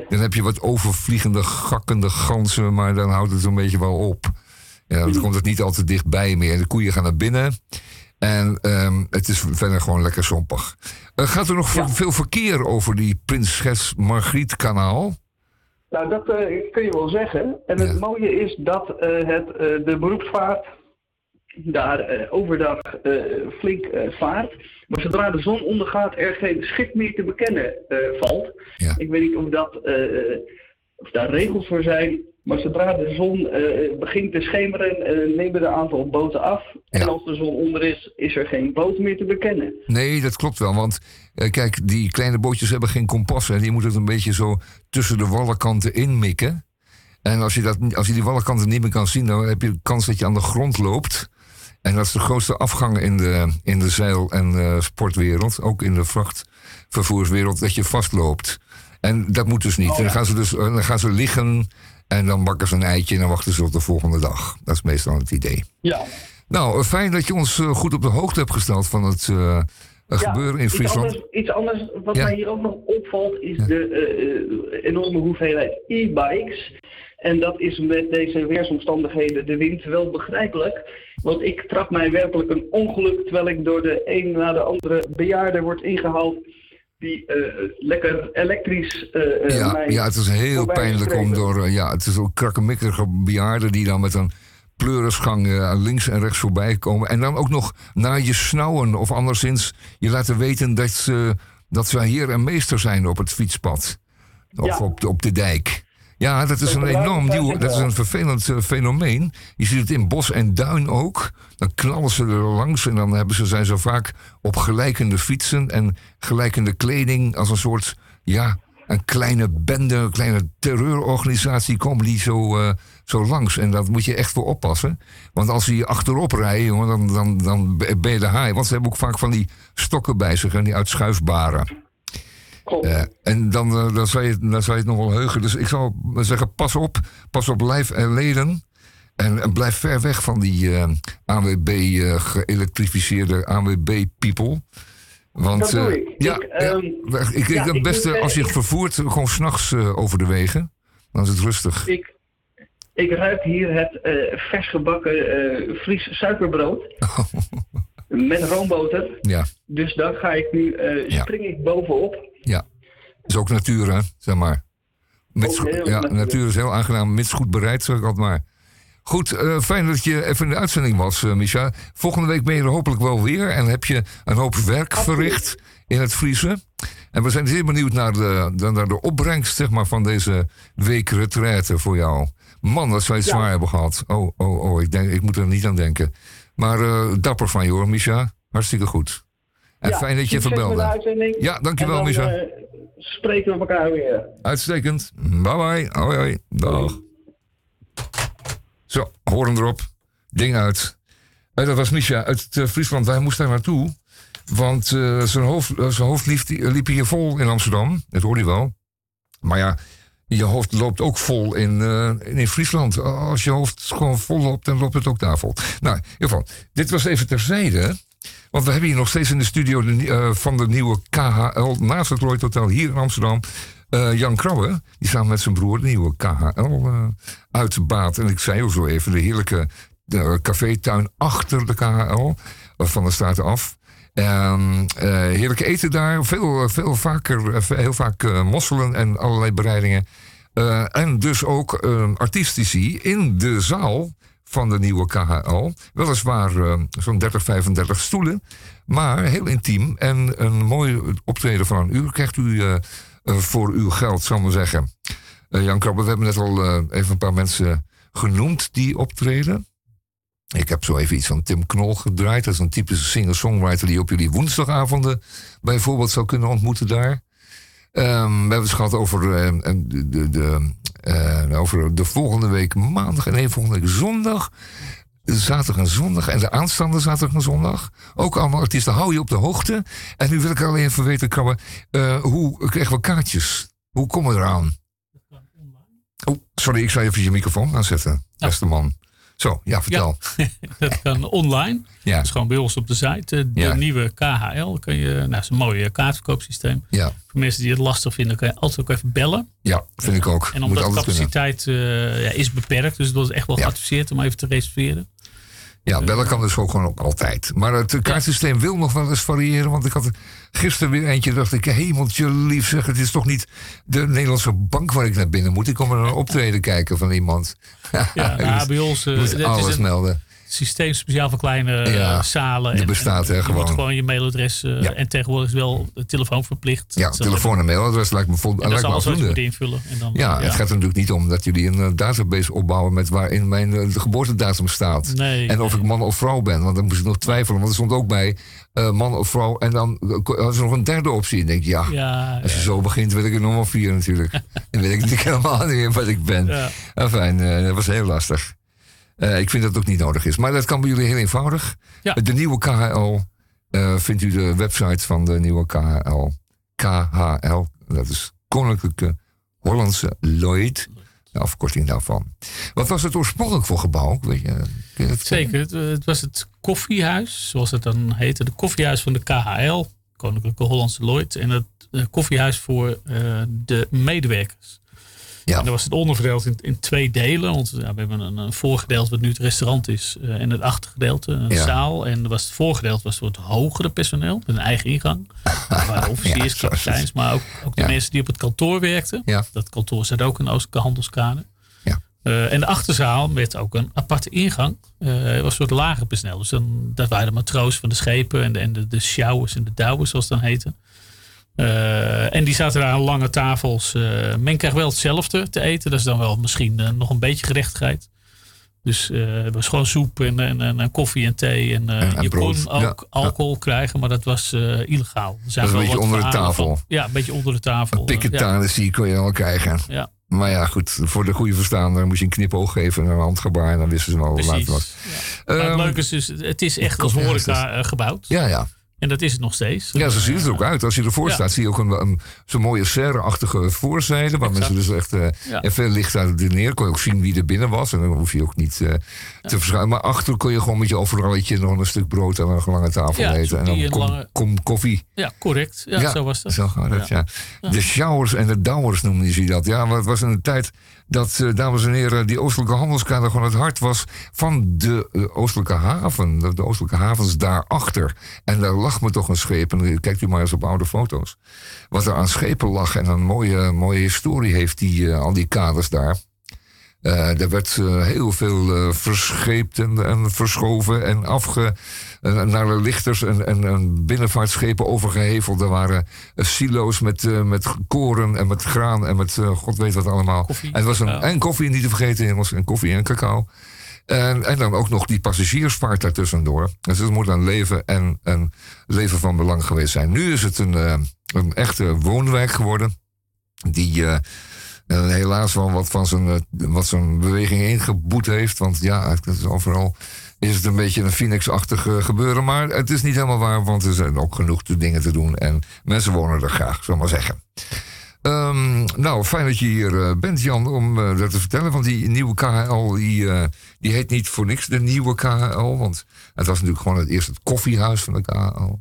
dan heb je wat overvliegende, gakkende ganzen, maar dan houdt het een beetje wel op. Ja, dan komt het niet al te dichtbij meer. De koeien gaan naar binnen. En ehm, het is verder gewoon lekker zompig. Eh, gaat er nog veel verkeer over die Prinses Margriet kanaal? Nou, dat eh, kun je wel zeggen. En het mooie is dat eh, het, de beroepsvaart daar overdag flink vaart. Maar zodra de zon ondergaat, er geen schip meer te bekennen valt. Ik weet niet of, dat, of daar regels voor zijn. Maar zodra de zon eh, begint te schemeren, eh, nemen de aantal boten af. En als de zon onder is, is er geen boot meer te bekennen. Nee, dat klopt wel. Want eh, kijk, die kleine bootjes hebben geen kompas. En die moeten het een beetje zo tussen de wallenkanten inmikken. En als je, dat, als je die wallenkanten niet meer kan zien, dan heb je de kans dat je aan de grond loopt. En dat is de grootste afgang in de, in de zeil- en eh, sportwereld. Ook in de vrachtvervoerswereld, dat je vastloopt. En dat moet dus niet. Oh, En dan, gaan ze dus, eh, dan gaan ze liggen en dan bakken ze een eitje en dan wachten ze tot de volgende dag. Dat is meestal het idee. Ja. Nou, eh, fijn dat je ons eh, goed op de hoogte hebt gesteld van het eh, gebeuren in iets Friesland. Anders, iets anders wat Ja. mij hier ook nog opvalt is de enorme hoeveelheid e-bikes. En dat is met deze weersomstandigheden, de wind, wel begrijpelijk. Want ik trap mij werkelijk een ongeluk terwijl ik door de een na de andere bejaarde wordt ingehaald. Die eh, lekker elektrisch eh, eh, Ja, ja, het is heel pijnlijk om door... ja, het is ook krakkemikkige bejaarden die dan met een pleurisgang eh, links en rechts voorbij komen. En dan ook nog naar je snauwen of anderszins je laten weten dat ze, dat ze heer en meester zijn op het fietspad. Of Ja. op, de, op de dijk. Ja, dat is Dat een enorm nieuw, dat is een vervelend eh, fenomeen. Je ziet het in bos en duin ook. Dan knallen ze er langs en dan hebben ze, zijn ze vaak op gelijkende fietsen en gelijkende kleding als een soort, ja, een kleine bende, een kleine terreurorganisatie komen die zo, eh, zo langs. En daar moet je echt voor oppassen. Want als ze je achterop rijden, jongen, dan, dan, dan ben je de haai. Want ze hebben ook vaak van die stokken bij zich en die uitschuifbare. Eh, en dan, eh, dan, zou je, het- dan zou je het nog wel heugen. Dus ik zou zeggen, pas op. Pas op lijf en leden. En, en blijf ver weg van die eh, AWB eh, geëlektrificeerde AWB-people. Want Dat doe ik. ja, Ik, ja, ehm, ik, ja, het beste als je vervoert, gewoon s'nachts nachts over de wegen. Dan is het rustig. Ik, ik ruik hier het vers gebakken eh, Fries suikerbrood. (laughs) Met roomboter. Ja, Dus daar ga ik nu, spring ik bovenop. Ja. is ook natuur, hè? Zeg maar. Mits, ja, natuur. is heel aangenaam, mits goed bereid, zeg ik altijd maar. Goed, eh, fijn dat je even in de uitzending was, eh Micha. Volgende week ben je er hopelijk wel weer en heb je een hoop werk verricht in het Friese. En we zijn zeer benieuwd naar de, naar de opbrengst zeg maar, van deze week retraite voor jou. Man, dat zou je het zwaar hebben gehad. Oh, oh, oh, ik, denk, ik moet er niet aan denken. Maar eh, dapper van je hoor, Micha. Hartstikke goed. En Ja, fijn dat je even succes met de belde. uitzending. Ja, dankjewel, En dan, Micha. eh, spreken we elkaar weer. Uitstekend. Bye bye. Hoi hoi. Dag. Zo, horen erop. Ding uit. Eh, dat was Misha uit eh, Friesland. Hij moest daar naartoe. Want zijn, hoofd, zijn hoofd liep, liep hier vol in Amsterdam. Dat hoorde hij wel. Maar ja, je hoofd loopt ook vol in, in Friesland. Als je hoofd gewoon vol loopt, dan loopt het ook daar vol. Nou, in ieder geval, dit was even terzijde. Want we hebben hier nog steeds in de studio eh, van de nieuwe KHL naast het Lloyd Hotel hier in Amsterdam. eh, Jan Krabbe, die samen met zijn broer de nieuwe KHL eh uitbaat. En ik zei ook zo even, de heerlijke cafétuin achter de KHL, van de straat af. En, eh, heerlijk eten daar, veel, veel vaker, heel vaak mosselen en allerlei bereidingen. En dus ook eh, artistici in de zaal van de nieuwe KHL. Weliswaar eh, zo'n 30, 35 stoelen, maar heel intiem. En een mooi optreden van een uur krijgt u eh, eh, voor uw geld, zal ik maar zeggen. Eh, Jan Krabbe, we hebben net al even een paar mensen genoemd die optreden. Ik heb zo even iets van Tim Knol gedraaid. Dat is een typische singer-songwriter die op jullie woensdagavonden bijvoorbeeld zou kunnen ontmoeten daar. Ehm, we hebben het gehad over, eh, de, de, de, eh, over de volgende week maandag en nee, volgende week zondag. Zaterdag en zondag en de aanstaande zaterdag en zondag. Ook allemaal artiesten, hou je op de hoogte. En nu wil ik alleen even weten, Krabbe, eh, hoe krijgen we kaartjes? Hoe komen we eraan? Oh, sorry, ik zou even je microfoon aanzetten, beste man. Zo, ja, vertel. (laughs) dat kan online. Ja. Dat is gewoon bij ons op de site. eh, De Ja. nieuwe KHL. Kan je, nou, dat is een mooi kaartverkoopsysteem. Ja. Voor mensen die het lastig vinden, kan je altijd ook even bellen. Ja, vind ik ook. En omdat de capaciteit ja, is beperkt, dus dat is echt wel geadviseerd om even te reserveren. Ja, bellen kan dus ook gewoon ook altijd. Maar het kaartsysteem wil nog wel eens variëren. Want ik had gisteren weer eentje. dacht ik, hemeltje lief zeg. Het is toch niet de Nederlandse bank waar ik naar binnen moet. Ik kom naar een optreden kijken van iemand. (laughs) Ja, nou, bij ons eh, is alles een melden. Systeem speciaal voor kleine eh, Ja, zalen. die bestaat, hè, je gewoon. moet gewoon je mailadres eh, Ja. en tegenwoordig is wel de telefoon verplicht. Ja, Dat telefoon en mailadres lijkt me, vol, En dat lijkt is me moet invullen. En dan, Ja, het gaat er natuurlijk niet om dat jullie een eh, database opbouwen met waarin mijn de geboortedatum staat. Nee, en of ik man of vrouw ben, want dan moest ik nog twijfelen. Want er stond ook bij man of vrouw. En dan was er nog een derde optie. En ik denk, ja, Ja, als je zo begint, weet ik er nog wel vier natuurlijk. (laughs) dan weet ik natuurlijk helemaal niet meer wat ik ben. Ja. Enfin, dat was heel lastig. Eh, ik vind dat het ook niet nodig is. Maar dat kan bij jullie heel eenvoudig. Ja. De nieuwe KHL eh, vindt u de website van de nieuwe KHL. KHL, dat is Koninklijke Hollandse Lloyd. De afkorting daarvan. Wat was het oorspronkelijk voor gebouw? Weet je, kun je dat Zeker, het, eh, het was het koffiehuis, zoals het dan heette. De koffiehuis van de KHL, Koninklijke Hollandse Lloyd. En het eh, koffiehuis voor eh, de medewerkers. Ja. En dan was het onderverdeeld in, in twee delen. Want ja, we hebben een, een voorgedeelte wat nu het restaurant is. eh, en het achtergedeelte, een Ja. zaal. En was het voorgedeelte was voor het hogere personeel. Met een eigen ingang. (laughs) Waren officiers, Ja, kapiteins. Maar ook, ook de mensen die op het kantoor werkten. Ja. Dat kantoor zat ook in Oostelijke Handelskade. Ja. Eh, en de achterzaal werd ook een aparte ingang. Het was een soort lager personeel. Dus dan, dat waren de matroos van de schepen en de, en de, de sjouwers en de douwers, zoals het dan heette. Eh, en die zaten daar aan lange tafels. Eh, men krijgt wel hetzelfde te eten. Dat is dan wel misschien eh, nog een beetje gerechtigheid. Dus het was gewoon soep en, en, en, koffie en thee. En, En- je brood. kon ook Ja, ja. alcohol krijgen, maar dat was illegaal. Dat is een beetje wat onder de tafel. van- ja, een beetje onder de tafel. Piketanis die kon je wel krijgen. Ja. Maar ja, goed, voor de goede verstaander moest je een knipoog geven en een handgebaar. En dan wisten ze wel Precies. later wat. Maar het Ehm, leuke is dus, het is echt als horeca gebouwd. Ja, ja. En dat is het nog steeds. Ja, zo ziet het er ook uit. Als je ervoor Ja. staat, zie je ook een, een, zo'n mooie serre-achtige voorzijde. Waar mensen dus echt Ja. en veel licht uit de neer. Kon je ook zien wie er binnen was. En dan hoef je ook niet eh, te verschuiven. Maar achter kon je gewoon met je overalletje nog een stuk brood aan een lange tafel eten. En dan kom, lange- kom koffie. Ja, correct. Ja, zo was dat. Zo gaat het, ja. De showers en de douwers noemden ze dat. Ja, maar het was in een tijd dat, eh, dames en heren, die oostelijke handelskade gewoon het hart was van de eh, oostelijke haven. De, de oostelijke havens daarachter. En daar lag me toch een scheep. En eh, kijkt u maar eens op oude foto's. Wat er aan schepen lag. En een mooie, mooie historie heeft die, al die kaders daar. Eh, er werd heel veel eh, verscheept en, en verschoven en afge, naar de lichters en, en, en binnenvaartschepen overgeheveld. Er waren eh, silo's met, eh, met koren en met graan en met eh, god weet wat allemaal. en, het was een, en koffie niet te vergeten, jongens. En koffie en cacao. En, en dan ook nog die passagiersvaart daartussendoor. Dus het moet een leven en een leven van belang geweest zijn. Nu is het een, eh, een echte woonwijk geworden. Die eh, eh, helaas wel wat van zijn, eh, wat zijn beweging ingeboet heeft. Want ja, het is overal is het een beetje een Phoenix-achtig eh, gebeuren. Maar het is niet helemaal waar, want er zijn ook genoeg dingen te doen. En mensen wonen er graag, we maar zeggen. Ehm, nou, fijn dat je hier eh, bent, Jan, om eh, dat te vertellen. Want die nieuwe KHL, die, die heet niet voor niks de nieuwe KHL. Want het was natuurlijk gewoon het eerst het koffiehuis van de KHL.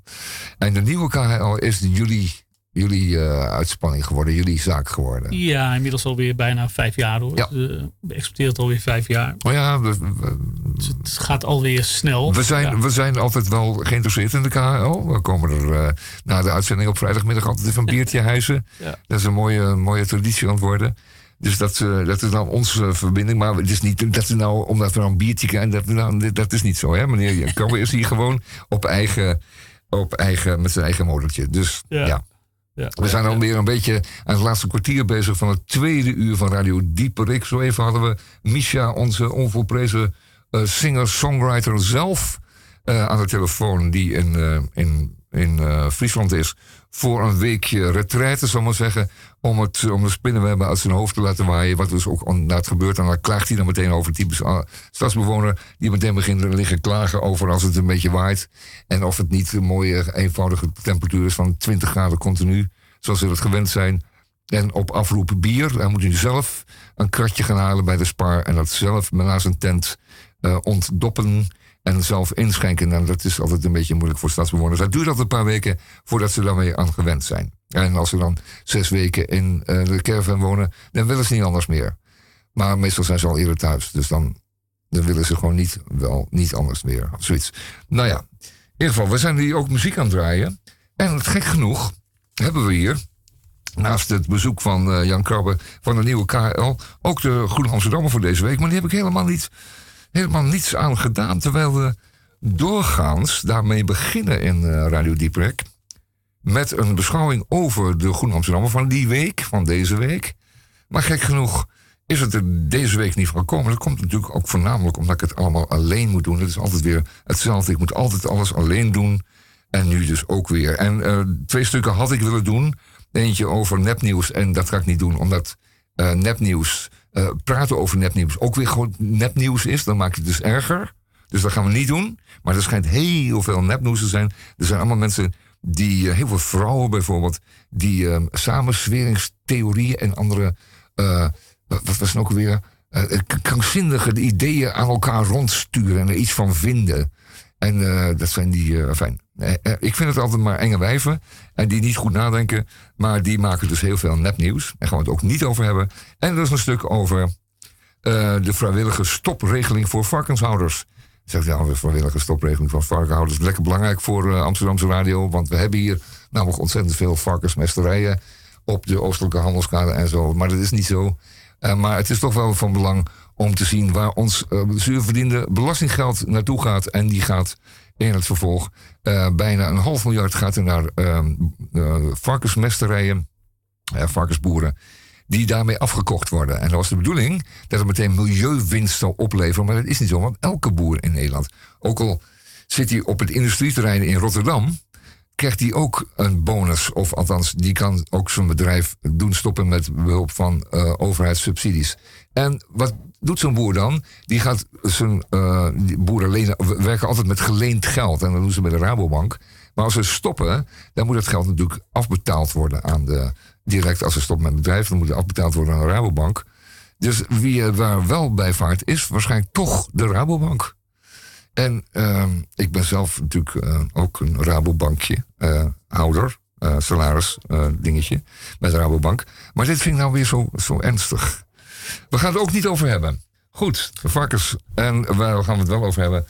En de nieuwe KHL is jullie, jullie eh, uitspanning geworden, jullie zaak geworden. Ja, inmiddels alweer bijna vijf jaar hoor. Ja. Ja. we exporteert alweer vijf jaar. Oh ja, we, we- Dus het gaat alweer snel. we zijn, Ja. we zijn altijd wel geïnteresseerd in de KHL. We komen er eh, na de uitzending op vrijdagmiddag altijd even een biertje (laughs) hijsen. Ja. Dat is een mooie, mooie traditie aan het worden. Dus dat, eh, dat is nou onze verbinding. Maar het is niet dat we nou, omdat we nou een biertje krijgen, dat, nou, dat is niet zo. Hè? Meneer Kammer is hier gewoon op eigen, op eigen, met zijn eigen motortje. Dus ja. Ja. We zijn alweer een beetje aan het laatste kwartier bezig van het tweede uur van Radio Dieperik. Zo even hadden we Misha, onze onvolprezen eh, singer-songwriter zelf, eh, aan de telefoon. Die in, eh, in, in Friesland is voor een weekje retraite, zal ik maar zeggen. Om, het, om de spinnenwebben uit zijn hoofd te laten waaien. Wat dus ook inderdaad gebeurt. En dan klaagt hij dan meteen over typisch ah, stadsbewoner. Die meteen begint te liggen klagen over als het een beetje waait. En of het niet een mooie, eenvoudige temperatuur is van 20 graden continu. Zoals we dat gewend zijn. En op afroep bier. Dan moet hij zelf een kratje gaan halen bij de Spar. En dat zelf naast een tent eh, ontdoppen. En zelf inschenken. Nou, dat is altijd een beetje moeilijk voor stadsbewoners. Dat duurt altijd een paar weken voordat ze daarmee aan gewend zijn. En als ze dan zes weken in eh, de caravan wonen, dan willen ze niet anders meer. Maar meestal zijn ze al eerder thuis. Dus dan, dan willen ze gewoon niet, wel, niet anders meer. Of zoiets. Nou ja, in ieder geval, we zijn hier ook muziek aan het draaien. En gek genoeg hebben we hier, naast het bezoek van eh, Jan Krabbe van de nieuwe KL, ook de Groene Amsterdammer voor deze week. Maar die heb ik helemaal, niet, helemaal niets aan gedaan. Terwijl we doorgaans daarmee beginnen in eh, Radio Dieprek. Met een beschouwing over de Groene Amsterdammer van die week, van deze week. Maar gek genoeg is het er deze week niet van gekomen. Dat komt natuurlijk ook voornamelijk omdat ik het allemaal alleen moet doen. Het is altijd weer hetzelfde. Ik moet altijd alles alleen doen. En nu dus ook weer. En eh, twee stukken had ik willen doen. Eentje over nepnieuws. En dat ga ik niet doen, omdat eh, nepnieuws eh, praten over nepnieuws ook weer gewoon nepnieuws is, dan maak je het dus erger. Dus dat gaan we niet doen. Maar er schijnt heel veel nepnieuws te zijn. Er zijn allemaal mensen die, eh, heel veel vrouwen bijvoorbeeld, die eh, samensweringstheorieën en andere, eh, wat was het ook weer, krankzinnige ideeën aan elkaar rondsturen en er iets van vinden. En eh, dat zijn die, eh fijn. ik vind het altijd maar enge wijven. En die niet goed nadenken. Maar die maken dus heel veel nepnieuws. Daar gaan we het ook niet over hebben. En er is een stuk over eh, de vrijwillige stopregeling voor varkenshouders. Zegt ja, de vrijwillige stopregeling voor varkenshouders. Lekker belangrijk voor eh, Amsterdamse radio. Want we hebben hier namelijk ontzettend veel varkensmesterijen. Op de Oostelijke Handelskade en zo. Maar dat is niet zo. Eh, maar het is toch wel van belang om te zien waar ons eh, zuurverdiende belastinggeld naartoe gaat. En die gaat in het vervolg eh, bijna een half miljard gaat er naar ehm, eh, varkensmesterijen, varkensboeren, die daarmee afgekocht worden. En dat was de bedoeling dat het meteen milieuwinst zou opleveren. Maar dat is niet zo, want elke boer in Nederland, ook al zit hij op het industrieterrein in Rotterdam, krijgt hij ook een bonus. Of althans, die kan ook zijn bedrijf doen stoppen met behulp van overheidssubsidies. En wat doet zo'n boer dan? Die gaat zijn eh, boeren lenen, werken altijd met geleend geld. En dat doen ze bij de Rabobank. Maar als ze stoppen, dan moet dat geld natuurlijk afbetaald worden aan de. Direct als ze stoppen met het bedrijf, dan moet het afbetaald worden aan de Rabobank. Dus wie er waar wel bij vaart, is waarschijnlijk toch de Rabobank. En ehm, ik ben zelf natuurlijk eh, ook een Rabobankje eh, houder, eh, salaris eh, dingetje bij de Rabobank. Maar dit vind ik nou weer zo, zo ernstig. We gaan het ook niet over hebben. Goed, varkens. En waar gaan we het wel over hebben?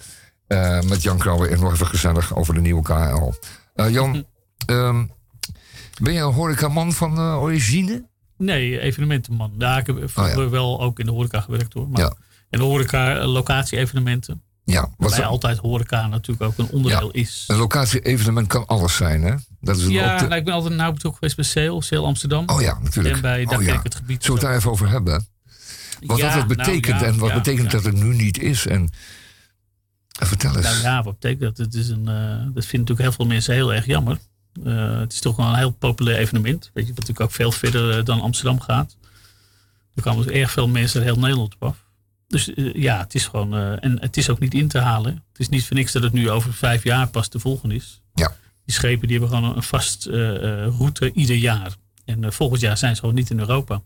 Eh, met Jan Krauwe en nog even gezellig over de nieuwe KL. Eh, Jan, ehm, ben je een horecaman van eh, origine? Nee, evenementenman. Ja, ik heb vroeger wel ook in de horeca gewerkt hoor. Maar Ja. In de horeca, locatie-evenementen. Ja, wat zo- altijd horeca natuurlijk ook een onderdeel is. Een locatie-evenement kan alles zijn, hè? Dat is een Ja, nou, ik ben altijd nauw betrokken geweest bij Sale, Sale Amsterdam. Oh ja, natuurlijk. En bij oh, daar ja. ik het gebied. Zullen we het daar even over hebben? Wat Ja, dat nou, betekent ja, en wat ja, betekent dat het nu niet is. En vertel eens. Nou ja, wat betekent dat? Het is een, eh, dat vinden natuurlijk heel veel mensen heel erg jammer. Eh, het is toch wel een heel populair evenement. Weet je, wat natuurlijk ook veel verder eh, dan Amsterdam gaat. Er komen dus erg veel mensen uit heel Nederland op af. Dus ja, het is gewoon. en het is ook niet in te halen. Het is niet voor niks dat het nu over vijf jaar pas te volgen is. Ja. Die schepen die hebben gewoon een vast route ieder jaar. En volgend jaar zijn ze gewoon niet in Europa.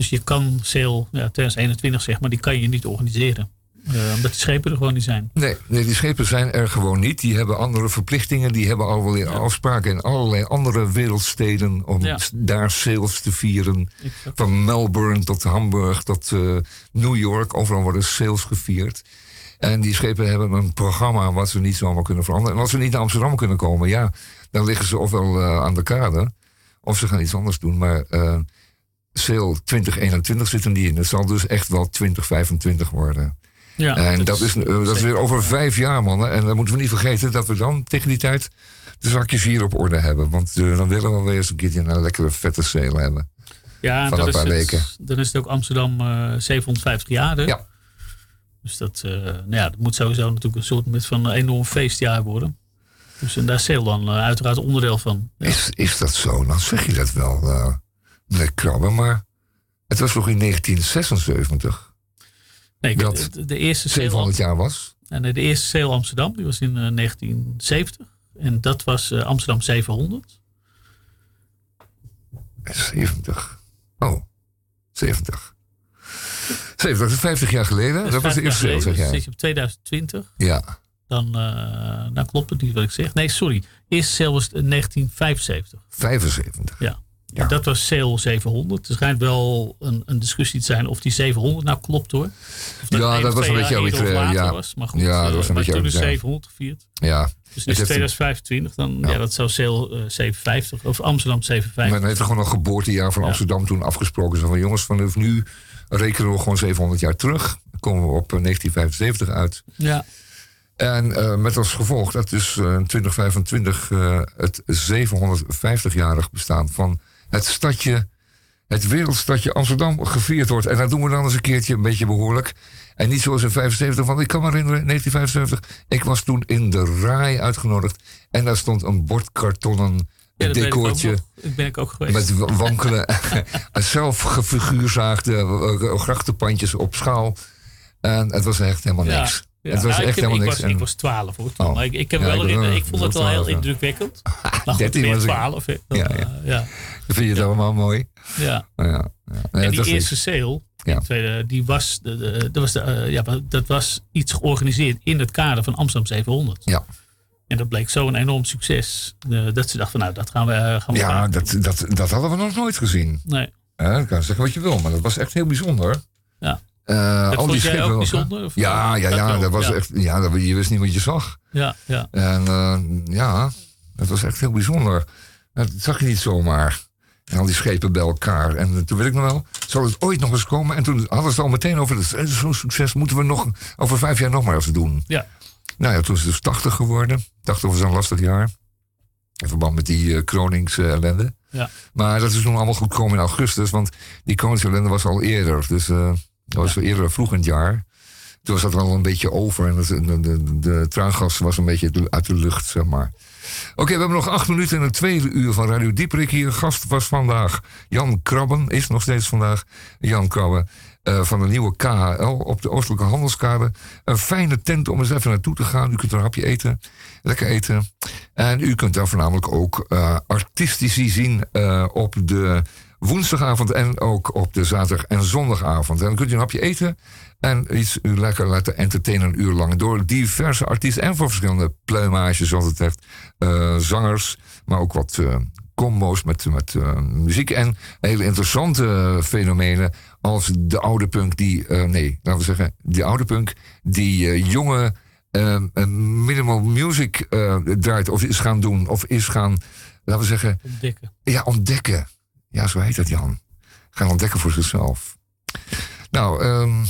Ja. Dus je kan Sail ja, 2021 zeg maar, die kan je niet organiseren. Eh, omdat die schepen er gewoon niet zijn. Nee, nee, die schepen zijn er gewoon niet. Die hebben andere verplichtingen. Die hebben alweer afspraken in allerlei andere wereldsteden. om Ja. daar sales te vieren. Van Melbourne tot Hamburg tot eh, New York. Overal worden sales gevierd. En die schepen hebben een programma wat ze niet zomaar kunnen veranderen. En als ze niet naar Amsterdam kunnen komen, ja, dan liggen ze ofwel eh, aan de kade. Of ze gaan iets anders doen. Maar sale 2021 zit er niet in. Het zal dus echt wel 2025 worden. Ja, en dat is- eh, dat is weer over vijf jaar, mannen. En dan moeten we niet vergeten dat we dan tegen die tijd de zakjes hier op orde hebben. Want eh, dan willen we weer eens een keertje een lekkere vette sale hebben. Ja, Van dat een is het, weken. Dan is het ook Amsterdam eh 750 jaar. Hè? Ja. Dus dat, eh, nou ja, dat moet sowieso natuurlijk een soort met van een enorm feestjaar worden. Dus en daar is dan eh, uiteraard onderdeel van. Ja. Is, is dat zo? Dan zeg je dat wel, eh meneer Krabbe. Maar het was nog in 1976 Nee, dat de, de eerste Sail 700 jaar was. En eh, de eerste Sail Amsterdam, die was in eh, 1970. En dat was eh, Amsterdam 700. 70. Oh, 70. 70, dat is 50 jaar geleden. Dat, was de 50 eerste sale, zeg jij. Zit je op 2020. Ja. Dan, eh, dan klopt het niet wat ik zeg. Nee, sorry. Eerste Sail was in 1975. 75. Ja. En dat was Sail 700. Er schijnt wel een, een discussie te zijn of die 700 nou klopt hoor. Ja, dat was een beetje arbitrair, ja. Was. Maar goed, Ja, dat eh, was een beetje toen is arbitrair. 700 gevierd. Ja. Dus is heeft 2025, dan ja. dat zou Sail eh, 750 of Amsterdam 750. Men heeft er gewoon een geboortejaar van Amsterdam toen afgesproken. Zo van jongens, vanaf nu rekenen we gewoon 700 jaar terug. Dan komen we op eh, 1975 uit. Ja. En eh, met als gevolg dat dus eh, in 2025 eh, het 750-jarig bestaan van het stadje, het wereldstadje Amsterdam gevierd wordt. En dat doen we dan eens een keertje een beetje behoorlijk. En niet zoals in 75, want ik kan me herinneren, 1975, ik was toen in de RAI uitgenodigd. En daar stond een bord kartonnen Ja, decoortje. nog. Ik ben ik ook geweest. Met wa- wankele, (laughs) (laughs) zelf gefiguurzaagde eh, grachtenpandjes op schaal. En het was echt helemaal niks. ja. Het was Nou, ik echt heb- helemaal ik niks. Was, ik was 12 hoor. toen. Oh. Maar ik, ik, heb Ja, wel ik ik vond het wel 12, heel ja. indrukwekkend. (laughs) Maar goed, 13 weer was ik. 12. hè. Dan, Ja, eh, ja. ja. Vind je het allemaal mooi? Ja. Ja, ja. En die eerste sale, Ja. die, tweede, die was, de, de, dat, was de, eh, ja, dat was iets georganiseerd in het kader van Amsterdam 700. Ja. En dat bleek zo'n enorm succes. eh, dat ze dachten van nou, dat gaan we, eh, gaan we Ja, dat, dat, dat hadden we nog nooit gezien. Nee. Ja, je kan zeggen wat je wil, maar dat was echt heel bijzonder. Ja. Eh, Dat al vond die jij ook schepen. bijzonder, of- Ja, ja, Dat ja. wel, Dat was ja. echt, ja dat, je wist niet wat je zag. Ja, ja. En eh, ja, dat was echt heel bijzonder. Dat zag je niet zomaar. En al die schepen bij elkaar. En eh, toen weet ik nog wel, zal het ooit nog eens komen? En toen hadden ze het al meteen over, zo'n succes, moeten we nog over vijf jaar nog maar eens doen. Ja. Nou ja, toen is het dus 80 geworden. 80 was een lastig jaar. In verband met die eh Kroningse ellende. Ja. Maar dat is toen allemaal goed gekomen in augustus, want die Kroningse ellende was al eerder. Dus eh, dat was eerder vroeg jaar. Toen was dat al een beetje over en de, de, de traangas was een beetje uit de lucht, zeg maar. Oké, we hebben nog acht minuten in het tweede uur van Radio Dieperik. Hier gast was vandaag Jan Krabben, is nog steeds vandaag Jan Krabben. eh, van de nieuwe KHL op de Oostelijke Handelskade. Een fijne tent om eens even naartoe te gaan. U kunt er een hapje eten, lekker eten. En u kunt daar voornamelijk ook eh artistici zien eh, op de woensdagavond en ook op de zaterdag en zondagavond. En dan kunt u een hapje eten en iets u lekker laten entertainen een uur lang door diverse artiesten en voor verschillende pluimages, zoals het heeft. Eh, zangers, maar ook wat eh, combo's met, met eh, muziek en hele interessante fenomenen als de oude punk die, nee, laten we zeggen, die oude punk die jonge minimal music draait of is gaan doen of is gaan, laten we zeggen, Ontdekken. ja, ontdekken. Ja, zo heet dat, Jan. Gaan ontdekken voor zichzelf. Nou, ehm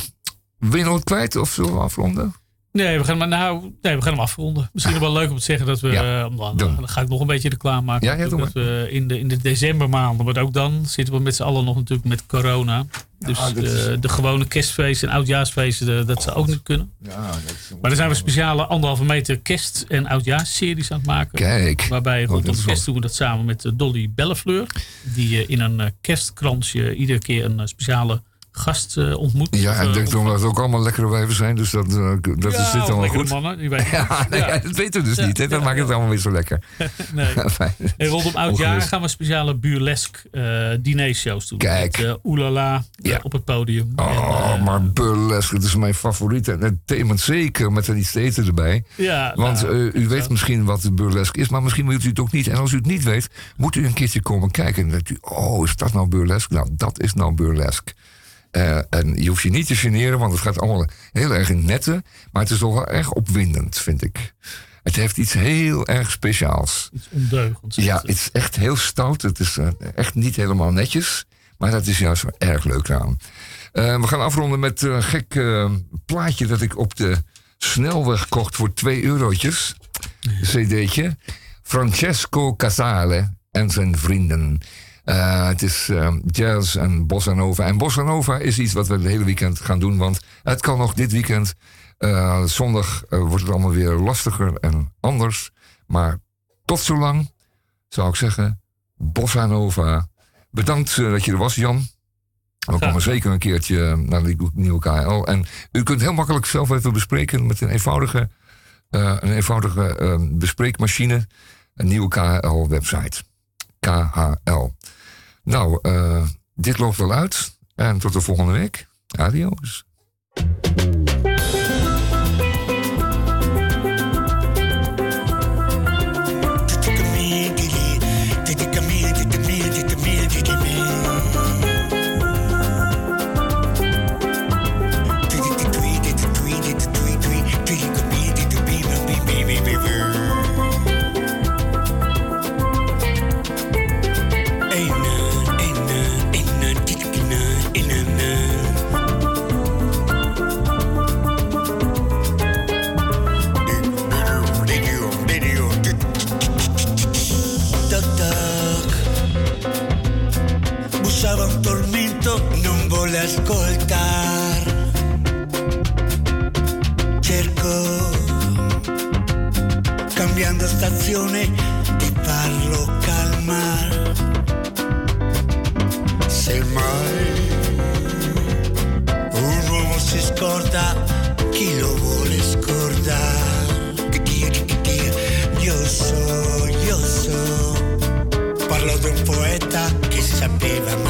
wil je nog wat kwijt of zullen we afronden? Nee, we gaan, maar nou, nee, we gaan hem afronden. Misschien wel leuk om te zeggen dat we. Ja, eh, dan, dan ga ik nog een beetje reclame maken. Ja, ja, doe dat we in de, in de decembermaanden, maar ook dan zitten we met z'n allen nog natuurlijk met corona. Dus is- de, gewone kerstfeesten en oudjaarsfeesten, de- dat ze ook niet kunnen. Ja, dat is Maar dan zijn we speciale anderhalve meter kerst- en oudjaarsseries aan het maken. Kijk. Waarbij Oh, rondom dat kerst doen we dat samen met eh, Dolly Bellefleur. Die eh, in een eh, kerstkransje iedere keer een eh, speciale gast eh, ontmoet. Ja, en eh, ik denk dat het ook allemaal lekkere wijven zijn, dus dat, eh, dat Ja, is dit allemaal goed. mannen, die weten (laughs) ja, nee, Ja. dat weten we dus niet. Hè? Dat maakt het allemaal weer zo lekker. (laughs) Nee. (laughs) Fijn. En rondom oudjaar gaan we speciale burlesque eh dinershows doen. Kijk. Met uh, Oelala eh, op het podium. Oh, maar burlesque, dat is mijn favoriete. En thema zeker met er iets te eten erbij. Ja, Want nou, eh, u weet misschien wat burlesque is, maar misschien weet u het ook niet. En als u het niet weet, moet u een keertje komen kijken. En dan denkt u, oh, is dat nou burlesque? Nou, dat is nou burlesque. Eh, en je hoeft je niet te generen, want het gaat allemaal heel erg in netten. Maar het is toch wel erg opwindend, vind ik. Het heeft iets heel erg speciaals. Iets ondeugends. Ja, het is echt heel stout. Het is eh, echt niet helemaal netjes. Maar dat is juist wel erg leuk aan. Eh, we gaan afronden met een gek plaatje dat ik op de snelweg kocht voor 2 eurotjes. Een cd'tje. Francesco Casale en zijn vrienden. Eh, het is eh, jazz en bossa nova. En bossa nova is iets wat we het hele weekend gaan doen. Want het kan nog dit weekend. Eh, zondag eh, wordt het allemaal weer lastiger en anders. Maar tot zolang zou ik zeggen, bossa nova. Bedankt dat je er was, Jan. We komen zeker een keertje naar die nieuwe KL. En u kunt heel makkelijk zelf even bespreken met een eenvoudige, een eenvoudige eh, bespreekmachine. Een nieuwe KHL-website. KHL. Nou, eh, dit loopt wel uit. En tot de volgende week. Adios. cambiando stazione ti parlo calmar. Se mai un uomo si scorda chi lo vuole scordare io so, io so parlo di un poeta che sapeva mai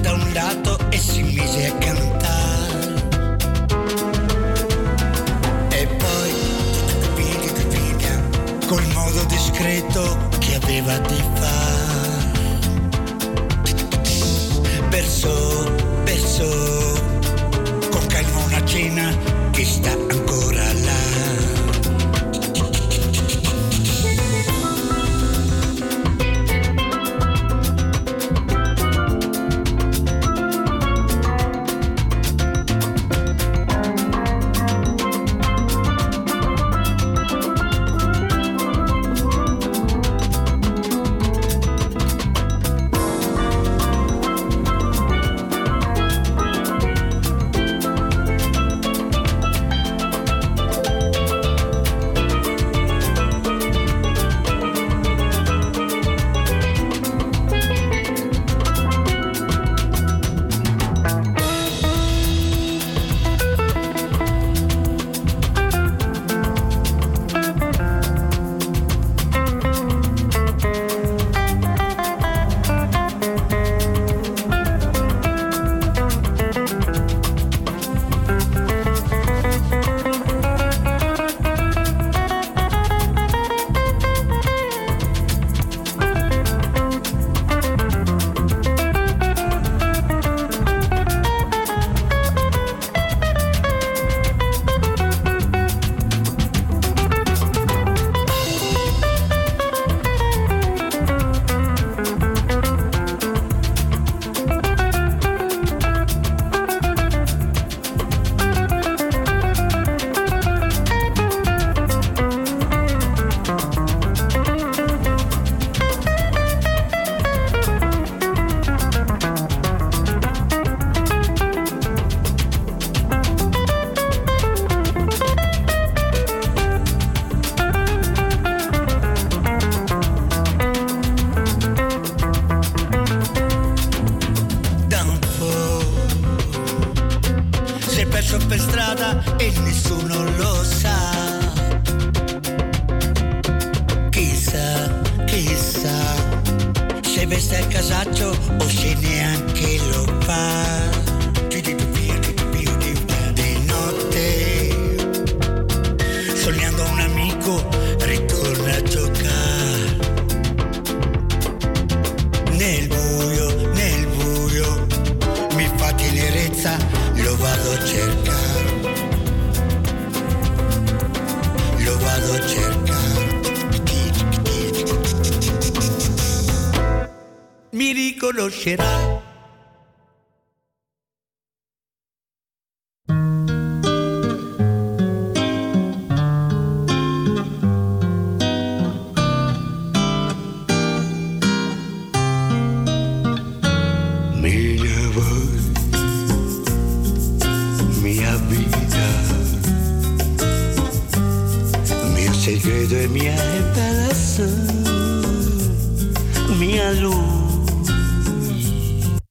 da un lato e si mise a cantare. E poi, col modo discreto che aveva di fare exagerar.